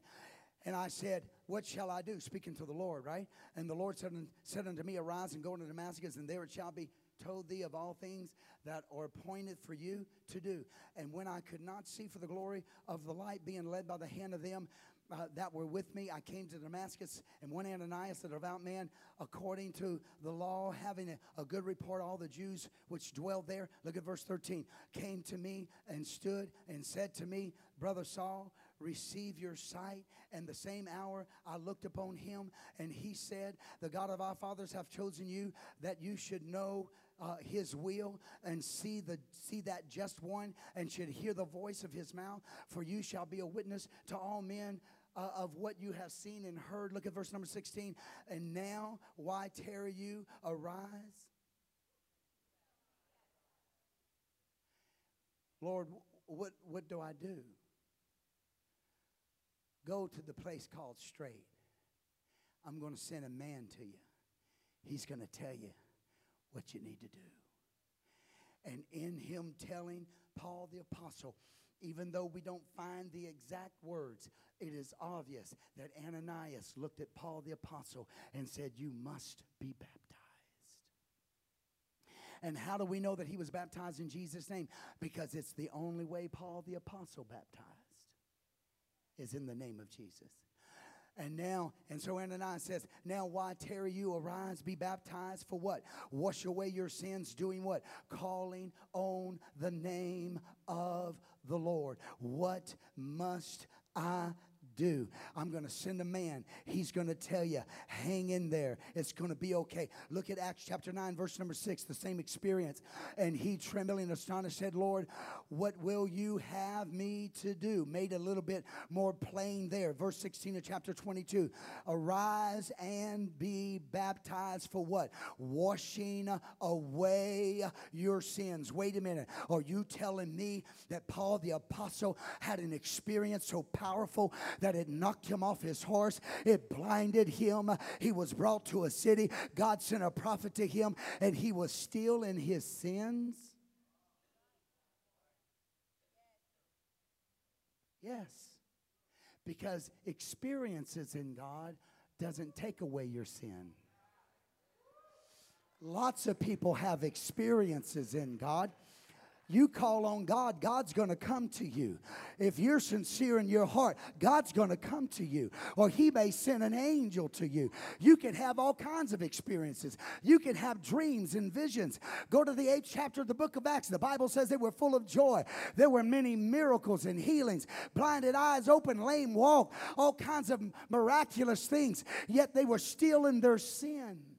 And I said, What shall I do? Speaking to the Lord, right? And the Lord said, said unto me, Arise and go into Damascus, and there it shall be told thee of all things that are appointed for you to do. And when I could not see for the glory of the light, being led by the hand of them uh, that were with me, I came to Damascus, and one Ananias, a devout man, according to the law, having a, a good report, all the Jews which dwelled there, look at verse 13, came to me and stood and said to me, Brother Saul, receive your sight. And the same hour I looked upon him, and he said, The God of our fathers have chosen you that you should know uh, his will and see the see that just one and should hear the voice of his mouth for you shall be a witness to all men uh, of what you have seen and heard. Look at verse number 16 and now why tarry you? Arise. Lord what what do i do? Go to the place called straight. I'm going to send a man to you. He's going to tell you what you need to do. And in him telling Paul the apostle, even though we don't find the exact words, it is obvious that Ananias looked at Paul the apostle and said, You must be baptized. And how do we know that he was baptized in Jesus' name? Because it's the only way Paul the apostle baptized is in the name of Jesus. And now, and so Ananias says, Now why tarry you? Arise, be baptized for what? Wash away your sins, doing what? Calling on the name of the Lord. What must I do. I'm going to send a man. He's going to tell you, hang in there. It's going to be okay. Look at Acts chapter 9, verse number 6, the same experience. And he, trembling, and astonished, said, Lord, what will you have me to do? Made a little bit more plain there. Verse 16 of chapter 22. Arise and be baptized for what? Washing away your sins. Wait a minute. Are you telling me that Paul the apostle had an experience so powerful that it knocked him off his horse, it blinded him. He was brought to a city. God sent a prophet to him, and he was still in his sins. Yes. Because experiences in God doesn't take away your sin. Lots of people have experiences in God you call on God, God's going to come to you. If you're sincere in your heart, God's going to come to you. Or He may send an angel to you. You can have all kinds of experiences. You can have dreams and visions. Go to the eighth chapter of the book of Acts. The Bible says they were full of joy. There were many miracles and healings, blinded eyes open, lame walk, all kinds of miraculous things. Yet they were still in their sins.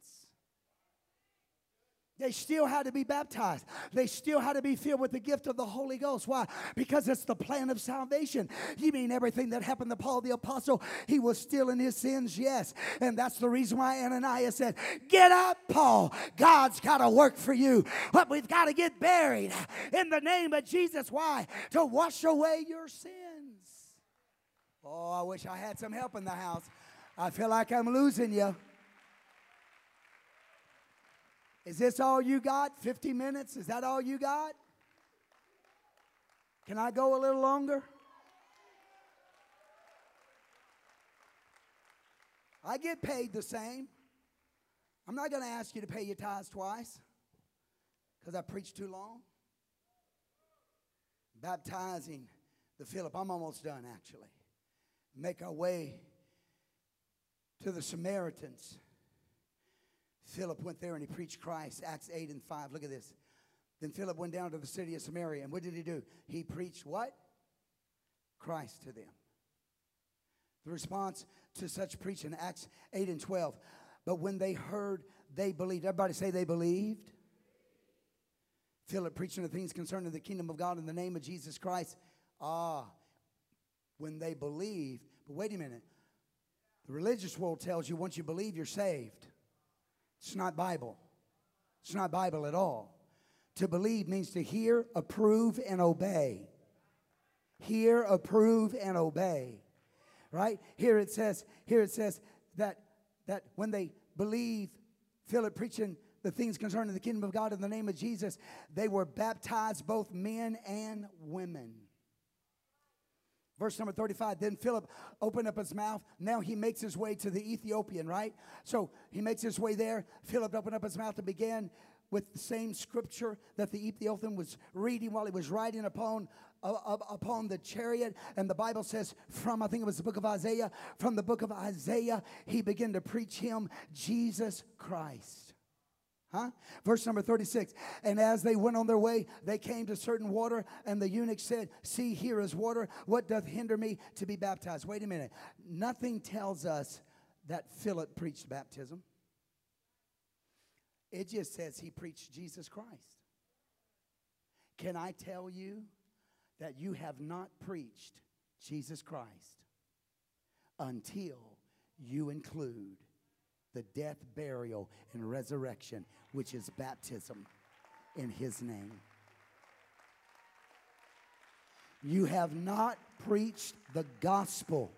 They still had to be baptized. They still had to be filled with the gift of the Holy Ghost. Why? Because it's the plan of salvation. You mean everything that happened to Paul the Apostle, he was still in his sins? Yes. And that's the reason why Ananias said, Get up, Paul. God's got to work for you. But we've got to get buried in the name of Jesus. Why? To wash away your sins. Oh, I wish I had some help in the house. I feel like I'm losing you. Is this all you got? 50 minutes? Is that all you got? Can I go a little longer? I get paid the same. I'm not going to ask you to pay your tithes twice because I preached too long. Baptizing the Philip. I'm almost done, actually. Make our way to the Samaritans. Philip went there and he preached Christ. Acts 8 and 5. Look at this. Then Philip went down to the city of Samaria. And what did he do? He preached what? Christ to them. The response to such preaching, Acts 8 and 12. But when they heard, they believed. Everybody say they believed. Philip preaching the things concerning the kingdom of God in the name of Jesus Christ Ah, when they believed. But wait a minute. The religious world tells you once you believe, you're saved. It's not Bible. It's not Bible at all. To believe means to hear, approve, and obey. Hear, approve, and obey. Right? Here it says, here it says that that when they believe Philip preaching the things concerning the kingdom of God in the name of Jesus, they were baptized, both men and women. Verse number 35 Then Philip opened up his mouth. Now he makes his way to the Ethiopian, right? So he makes his way there. Philip opened up his mouth and began with the same scripture that the Ethiopian was reading while he was riding upon uh, upon the chariot and the bible says from i think it was the book of isaiah from the book of isaiah he began to preach him jesus christ Huh? Verse number 36. And as they went on their way, they came to certain water, and the eunuch said, See, here is water. What doth hinder me to be baptized? Wait a minute. Nothing tells us that Philip preached baptism. It just says he preached Jesus Christ. Can I tell you that you have not preached Jesus Christ until you include the death, burial, and resurrection, which is baptism in his name. You have not preached the gospel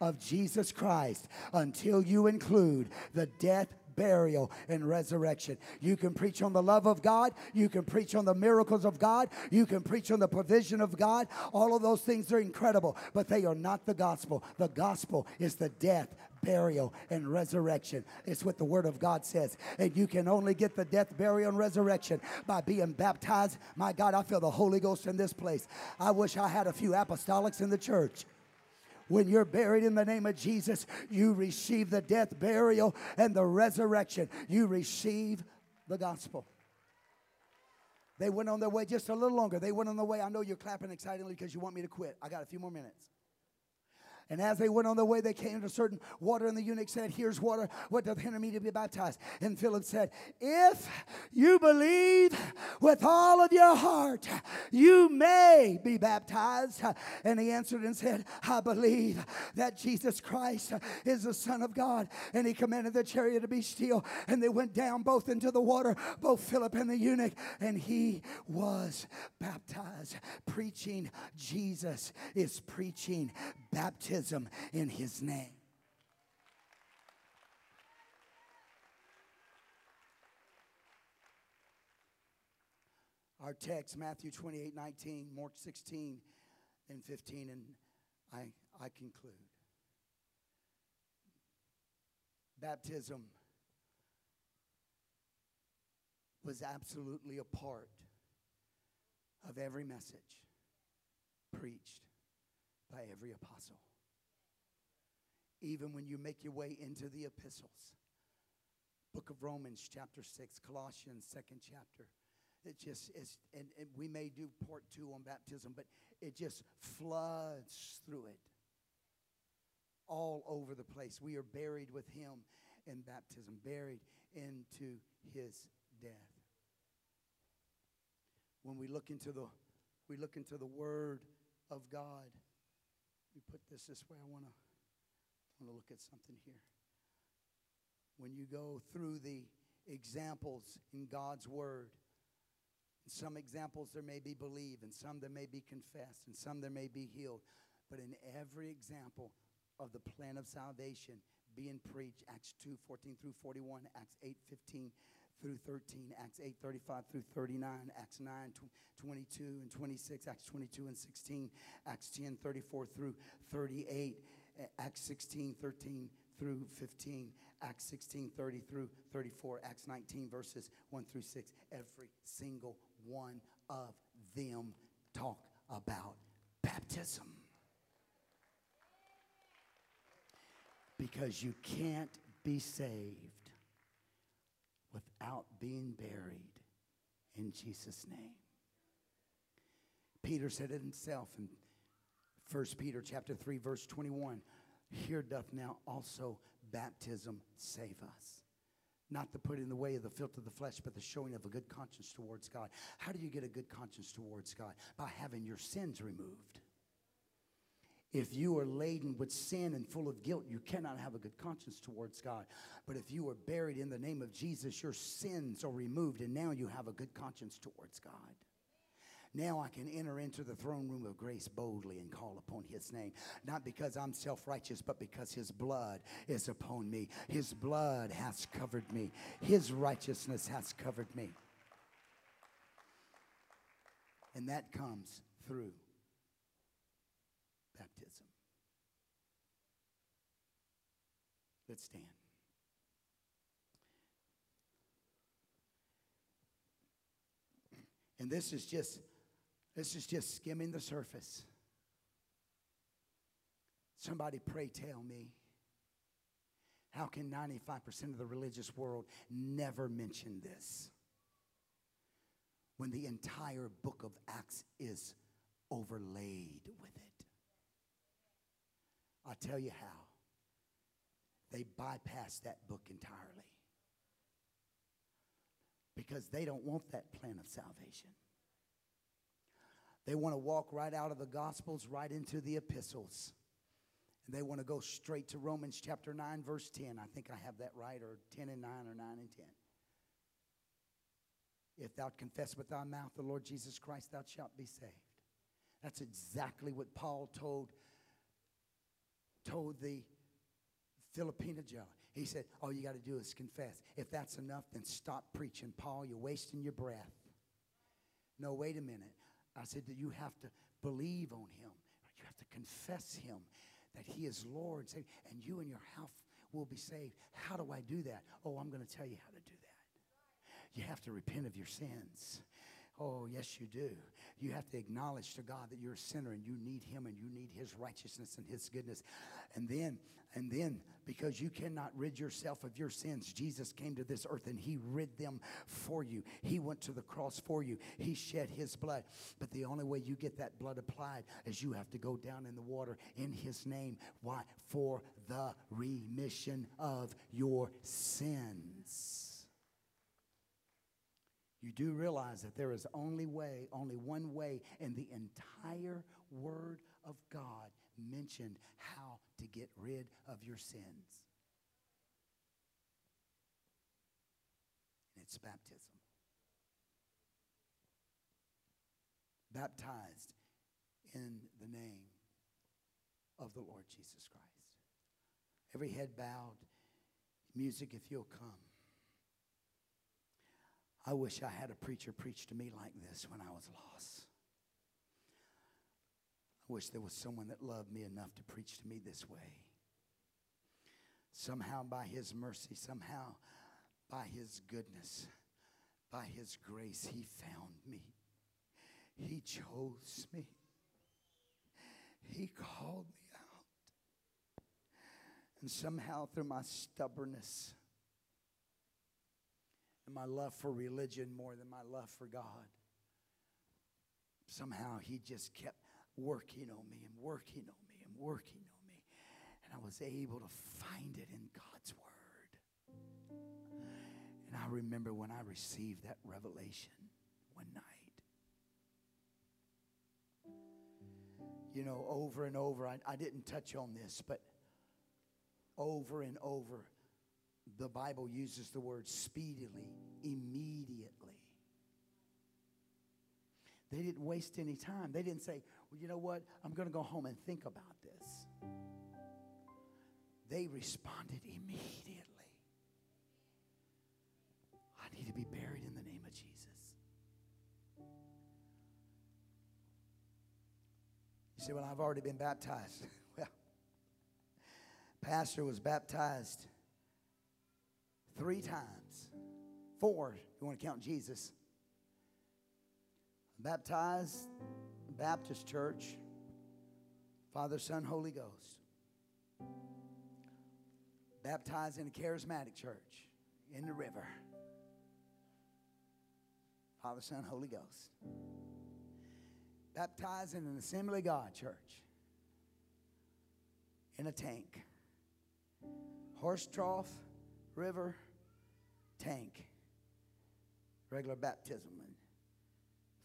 of Jesus Christ until you include the death, burial, and resurrection. You can preach on the love of God. You can preach on the miracles of God. You can preach on the provision of God. All of those things are incredible, but they are not the gospel. The gospel is the death, burial, and resurrection. It's what the Word of God says. And you can only get the death, burial, and resurrection by being baptized. My God, I feel the Holy Ghost in this place. I wish I had a few apostolics in the church. When you're buried in the name of Jesus, you receive the death, burial, and the resurrection. You receive the gospel. They went on their way just a little longer. They went on their way. I know you're clapping excitedly because you want me to quit. I got a few more minutes. And as they went on their way, they came to certain water, and the eunuch said, Here's water. What doth hinder me to be baptized? And Philip said, If you believe with all of your heart, you may be baptized. And he answered and said, I believe that Jesus Christ is the Son of God. And he commanded the chariot to be still. And they went down both into the water, both Philip and the eunuch, and he was baptized. Preaching Jesus is preaching baptism baptism in his name. Our text, Matthew 28 19, Mark 16 and 15, and I, I conclude. Baptism was absolutely a part of every message preached by every apostle even when you make your way into the epistles. Book of Romans, chapter 6, Colossians, second chapter. It just is, and, and we may do part two on baptism, but it just floods through it all over the place. We are buried with him in baptism, buried into his death. When we look into the we look into the word of God, we put this this way. I want to want to look at something here. When you go through the examples in God's Word, in some examples there may be believe, and some there may be confessed, and some there may be healed. But in every example of the plan of salvation being preached, Acts 2 14 through 41, Acts 8 15 through 13, Acts 8 35 through 39, Acts 9 22 and 26, Acts 22 and 16, Acts 10 34 through 38. Eh, Acts 16, 13 through 15, Acts 16, 30 through 34, Acts 19, verses 1 through 6. Every single one of them talk about baptism. Because you can't be saved without being buried in Jesus' name. Peter said it himself in 1 Peter chapter 3 verse 21 here doth now also baptism save us. Not to put in the way of the filth of the flesh but the showing of a good conscience towards God. How do you get a good conscience towards God? By having your sins removed. If you are laden with sin and full of guilt, you cannot have a good conscience towards God. But if you are buried in the name of Jesus, your sins are removed, and now you have a good conscience towards God. Now I can enter into the throne room of grace boldly and call upon his name. Not because I'm self righteous, but because his blood is upon me. His blood has covered me, his righteousness has covered me. And that comes through baptism. Let's stand. And this is just this is just skimming the surface. Somebody pray tell me how can 95% of the religious world never mention this when the entire book of Acts is overlaid with it? I'll tell you how. They bypass that book entirely because they don't want that plan of salvation. They want to walk right out of the Gospels right into the epistles. And they want to go straight to Romans chapter 9, verse 10. I think I have that right, or 10 and 9, or 9 and 10. If thou confess with thy mouth the Lord Jesus Christ, thou shalt be saved. That's exactly what Paul told, told the Philippian jailer. He said, All you got to do is confess. If that's enough, then stop preaching, Paul. You're wasting your breath. No, wait a minute. I said that you have to believe on him. You have to confess him that he is Lord, and say and you and your house will be saved. How do I do that? Oh, I'm going to tell you how to do that. You have to repent of your sins. Oh, yes, you do. You have to acknowledge to God that you're a sinner and you need Him and you need His righteousness and His goodness. And then, and then, because you cannot rid yourself of your sins, Jesus came to this earth and He rid them for you. He went to the cross for you. He shed His blood. But the only way you get that blood applied is you have to go down in the water in His name. Why? For the remission of your sins. You do realize that there is only way, only one way in the entire Word of God mentioned how to get rid of your sins. And it's baptism. Baptized in the name of the Lord Jesus Christ. Every head bowed, music, if you'll come. I wish I had a preacher preach to me like this when I was lost. I wish there was someone that loved me enough to preach to me this way. Somehow, by His mercy, somehow, by His goodness, by His grace, He found me. He chose me. He called me out. And somehow, through my stubbornness, and my love for religion more than my love for God. Somehow he just kept working on me and working on me and working on me. And I was able to find it in God's Word. And I remember when I received that revelation one night. You know, over and over, I, I didn't touch on this, but over and over, the Bible uses the word speedily, immediately. They didn't waste any time. They didn't say, well, you know what? I'm going to go home and think about this. They responded immediately. I need to be buried in the name of Jesus. You say, well, I've already been baptized. well, Pastor was baptized three times. Four, if you want to count Jesus. Baptized, Baptist Church, Father, Son, Holy Ghost. Baptized in a charismatic church in the river. Father, Son, Holy Ghost. Baptized in an Assembly God church in a tank. Horse trough, river, tank, regular baptism, and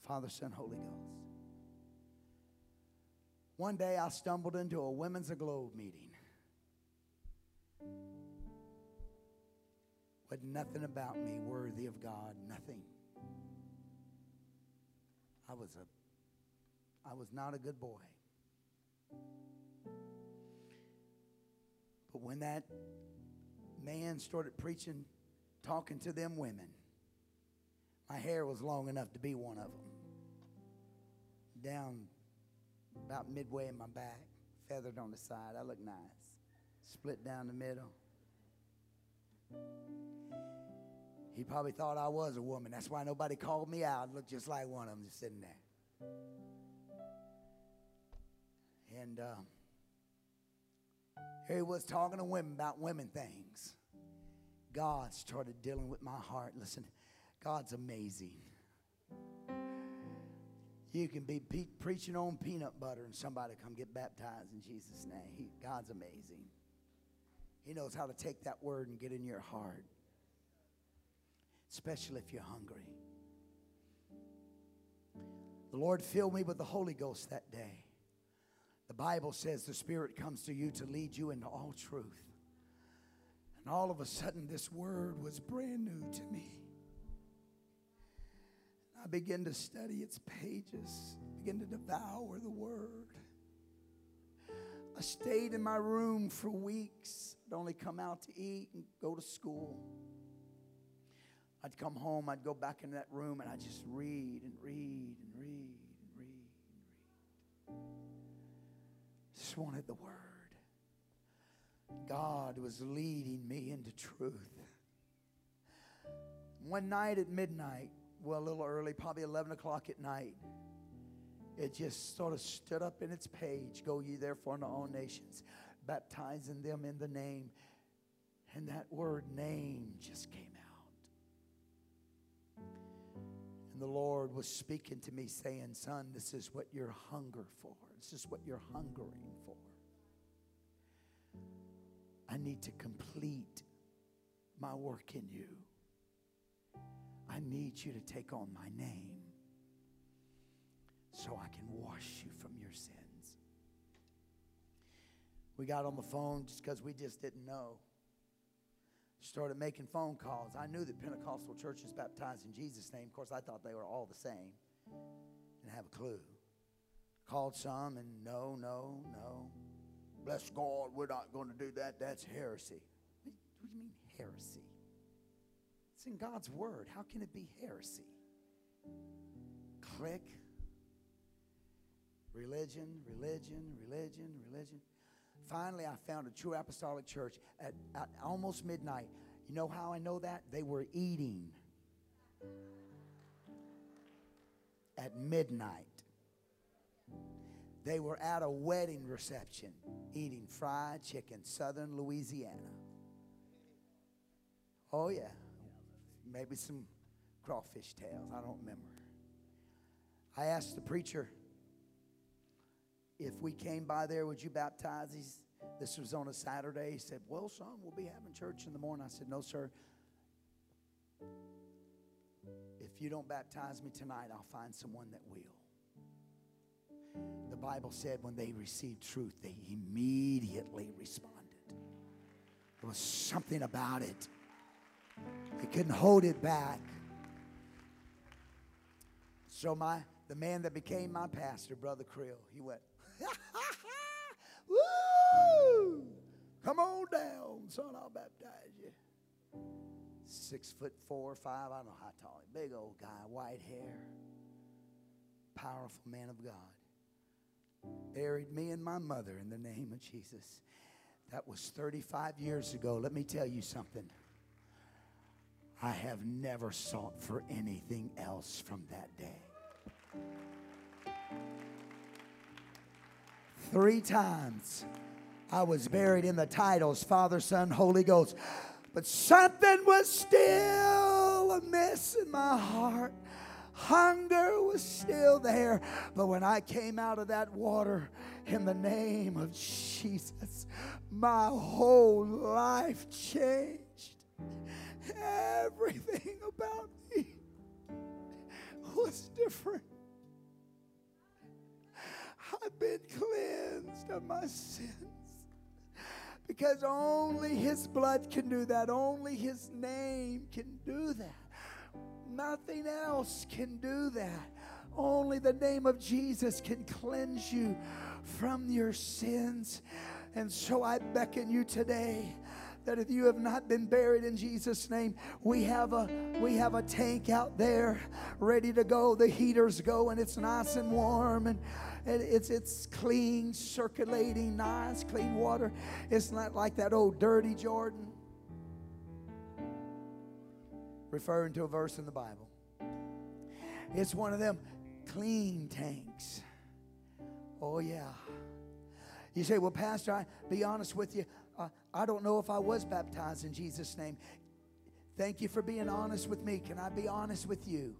Father, Son, Holy Ghost. One day I stumbled into a Women's Aglow meeting. But nothing about me worthy of God, nothing. I was a I was not a good boy. But when that man started preaching, talking to them women, my hair was long enough to be one of them. Down about midway in my back, feathered on the side. I look nice. Split down the middle. He probably thought I was a woman. That's why nobody called me out. I looked just like one of them just sitting there. And um, here he was talking to women about women things. God started dealing with my heart. Listen, God's amazing. You can be pe- preaching on peanut butter and somebody come get baptized in Jesus' name. He, God's amazing. He knows how to take that word and get in your heart, especially if you're hungry. The Lord filled me with the Holy Ghost that day. The Bible says the Spirit comes to you to lead you into all truth. And all of a sudden, this word was brand new to me. I began to study its pages, began to devour the word. I stayed in my room for weeks. I'd only come out to eat and go to school. I'd come home, I'd go back in that room, and I'd just read and read Just wanted the word. God was leading me into truth. One night at midnight, well, a little early, probably 11 o'clock at night, it just sort of stood up in its page Go ye therefore into all nations, baptizing them in the name. And that word name just came out. And the Lord was speaking to me, saying, Son, this is what you're hunger for. This is what you're hungering for. I need to complete my work in you. I need you to take on my name so I can wash you from your sins. We got on the phone just because we just didn't know. Started making phone calls. I knew that Pentecostal churches baptized in Jesus' name. Of course, I thought they were all the same. Didn't have a clue. Called some and no, no, no. Bless God, we're not going to do that. That's heresy. What do you mean heresy? It's in God's word. How can it be heresy? Click. Religion, religion, religion, religion. Finally, I found a true apostolic church at, at almost midnight. You know how I know that? They were eating at midnight. They were at a wedding reception eating fried chicken, southern Louisiana. Oh, yeah. Maybe some crawfish tails. I don't remember. I asked the preacher if we came by there, would you baptize these? This was on a Saturday. He said, Well, son, we'll be having church in the morning. I said, No, sir. If you don't baptize me tonight, I'll find someone that will. The Bible said when they received truth, they immediately responded. There was something about it. They couldn't hold it back. So my the man that became my pastor, Brother Krill, he went, Woo! Come on down, son, I'll baptize you. Six foot four, five, I don't know how tall. Big old guy, white hair. Powerful man of God buried me and my mother in the name of Jesus. That was 35 years ago. Let me tell you something. I have never sought for anything else from that day. Three times I was buried in the titles Father, Son, Holy Ghost. But something was still amiss in my heart. Hunger was still there. But when I came out of that water in the name of Jesus, my whole life changed. Everything about me was different. I've been cleansed of my sins. Because only His blood can do that. Only His name can do that. Nothing else can do that. Only the name of Jesus can cleanse you from your sins. And so I beckon you today that if you have not been buried in Jesus name we have a we have a tank out there ready to go the heaters go and it's nice and warm and it's it's clean circulating nice clean water it's not like that old dirty Jordan referring to a verse in the Bible it's one of them clean tanks oh yeah you say, Well, Pastor, I be honest with you. Uh, I don't know if I was baptized in Jesus' name. Thank you for being honest with me. Can I be honest with you?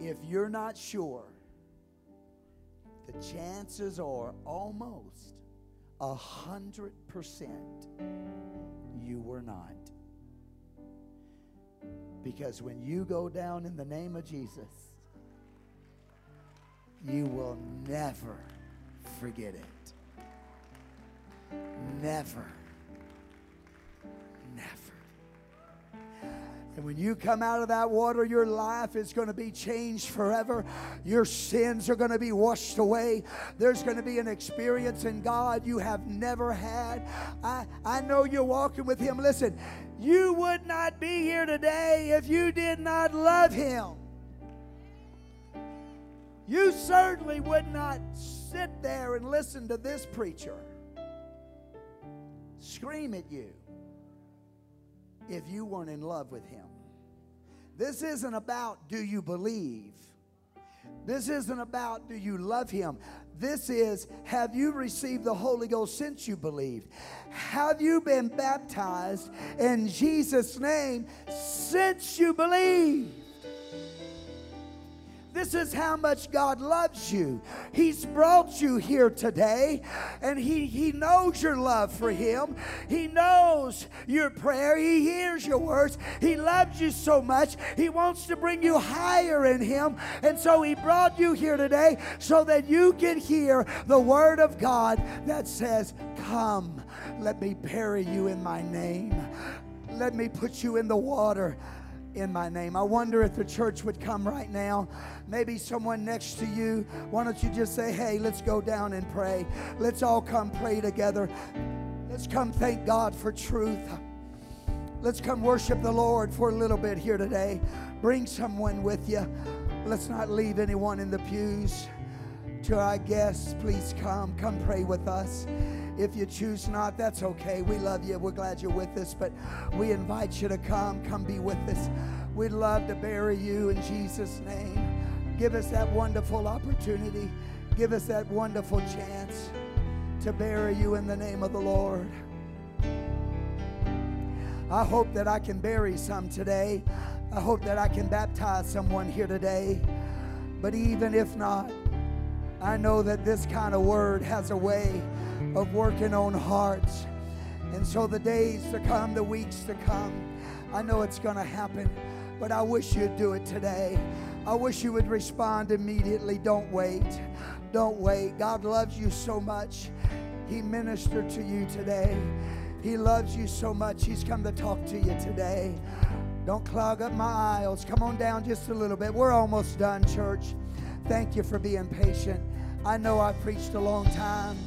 If you're not sure, the chances are almost a hundred percent you were not. Because when you go down in the name of Jesus, you will never forget it. Never. Never. And when you come out of that water, your life is going to be changed forever. Your sins are going to be washed away. There's going to be an experience in God you have never had. I, I know you're walking with Him. Listen, you would not be here today if you did not love Him. You certainly would not sit there and listen to this preacher scream at you if you weren't in love with him. This isn't about do you believe. This isn't about do you love him. This is have you received the Holy Ghost since you believed? Have you been baptized in Jesus' name since you believe? This is how much God loves you. He's brought you here today, and He, he knows your love for Him. He knows your prayer. He hears your words. He loves you so much. He wants to bring you higher in Him. And so He brought you here today so that you can hear the Word of God that says, Come, let me bury you in my name. Let me put you in the water in my name. I wonder if the church would come right now. Maybe someone next to you. Why don't you just say, hey, let's go down and pray? Let's all come pray together. Let's come thank God for truth. Let's come worship the Lord for a little bit here today. Bring someone with you. Let's not leave anyone in the pews. To our guests, please come. Come pray with us. If you choose not, that's okay. We love you. We're glad you're with us, but we invite you to come. Come be with us. We'd love to bury you in Jesus' name. Give us that wonderful opportunity. Give us that wonderful chance to bury you in the name of the Lord. I hope that I can bury some today. I hope that I can baptize someone here today. But even if not, I know that this kind of word has a way of working on hearts. And so the days to come, the weeks to come, I know it's going to happen, but I wish you'd do it today. I wish you would respond immediately. Don't wait. Don't wait. God loves you so much. He ministered to you today. He loves you so much. He's come to talk to you today. Don't clog up my aisles. Come on down just a little bit. We're almost done, church. Thank you for being patient. I know I preached a long time.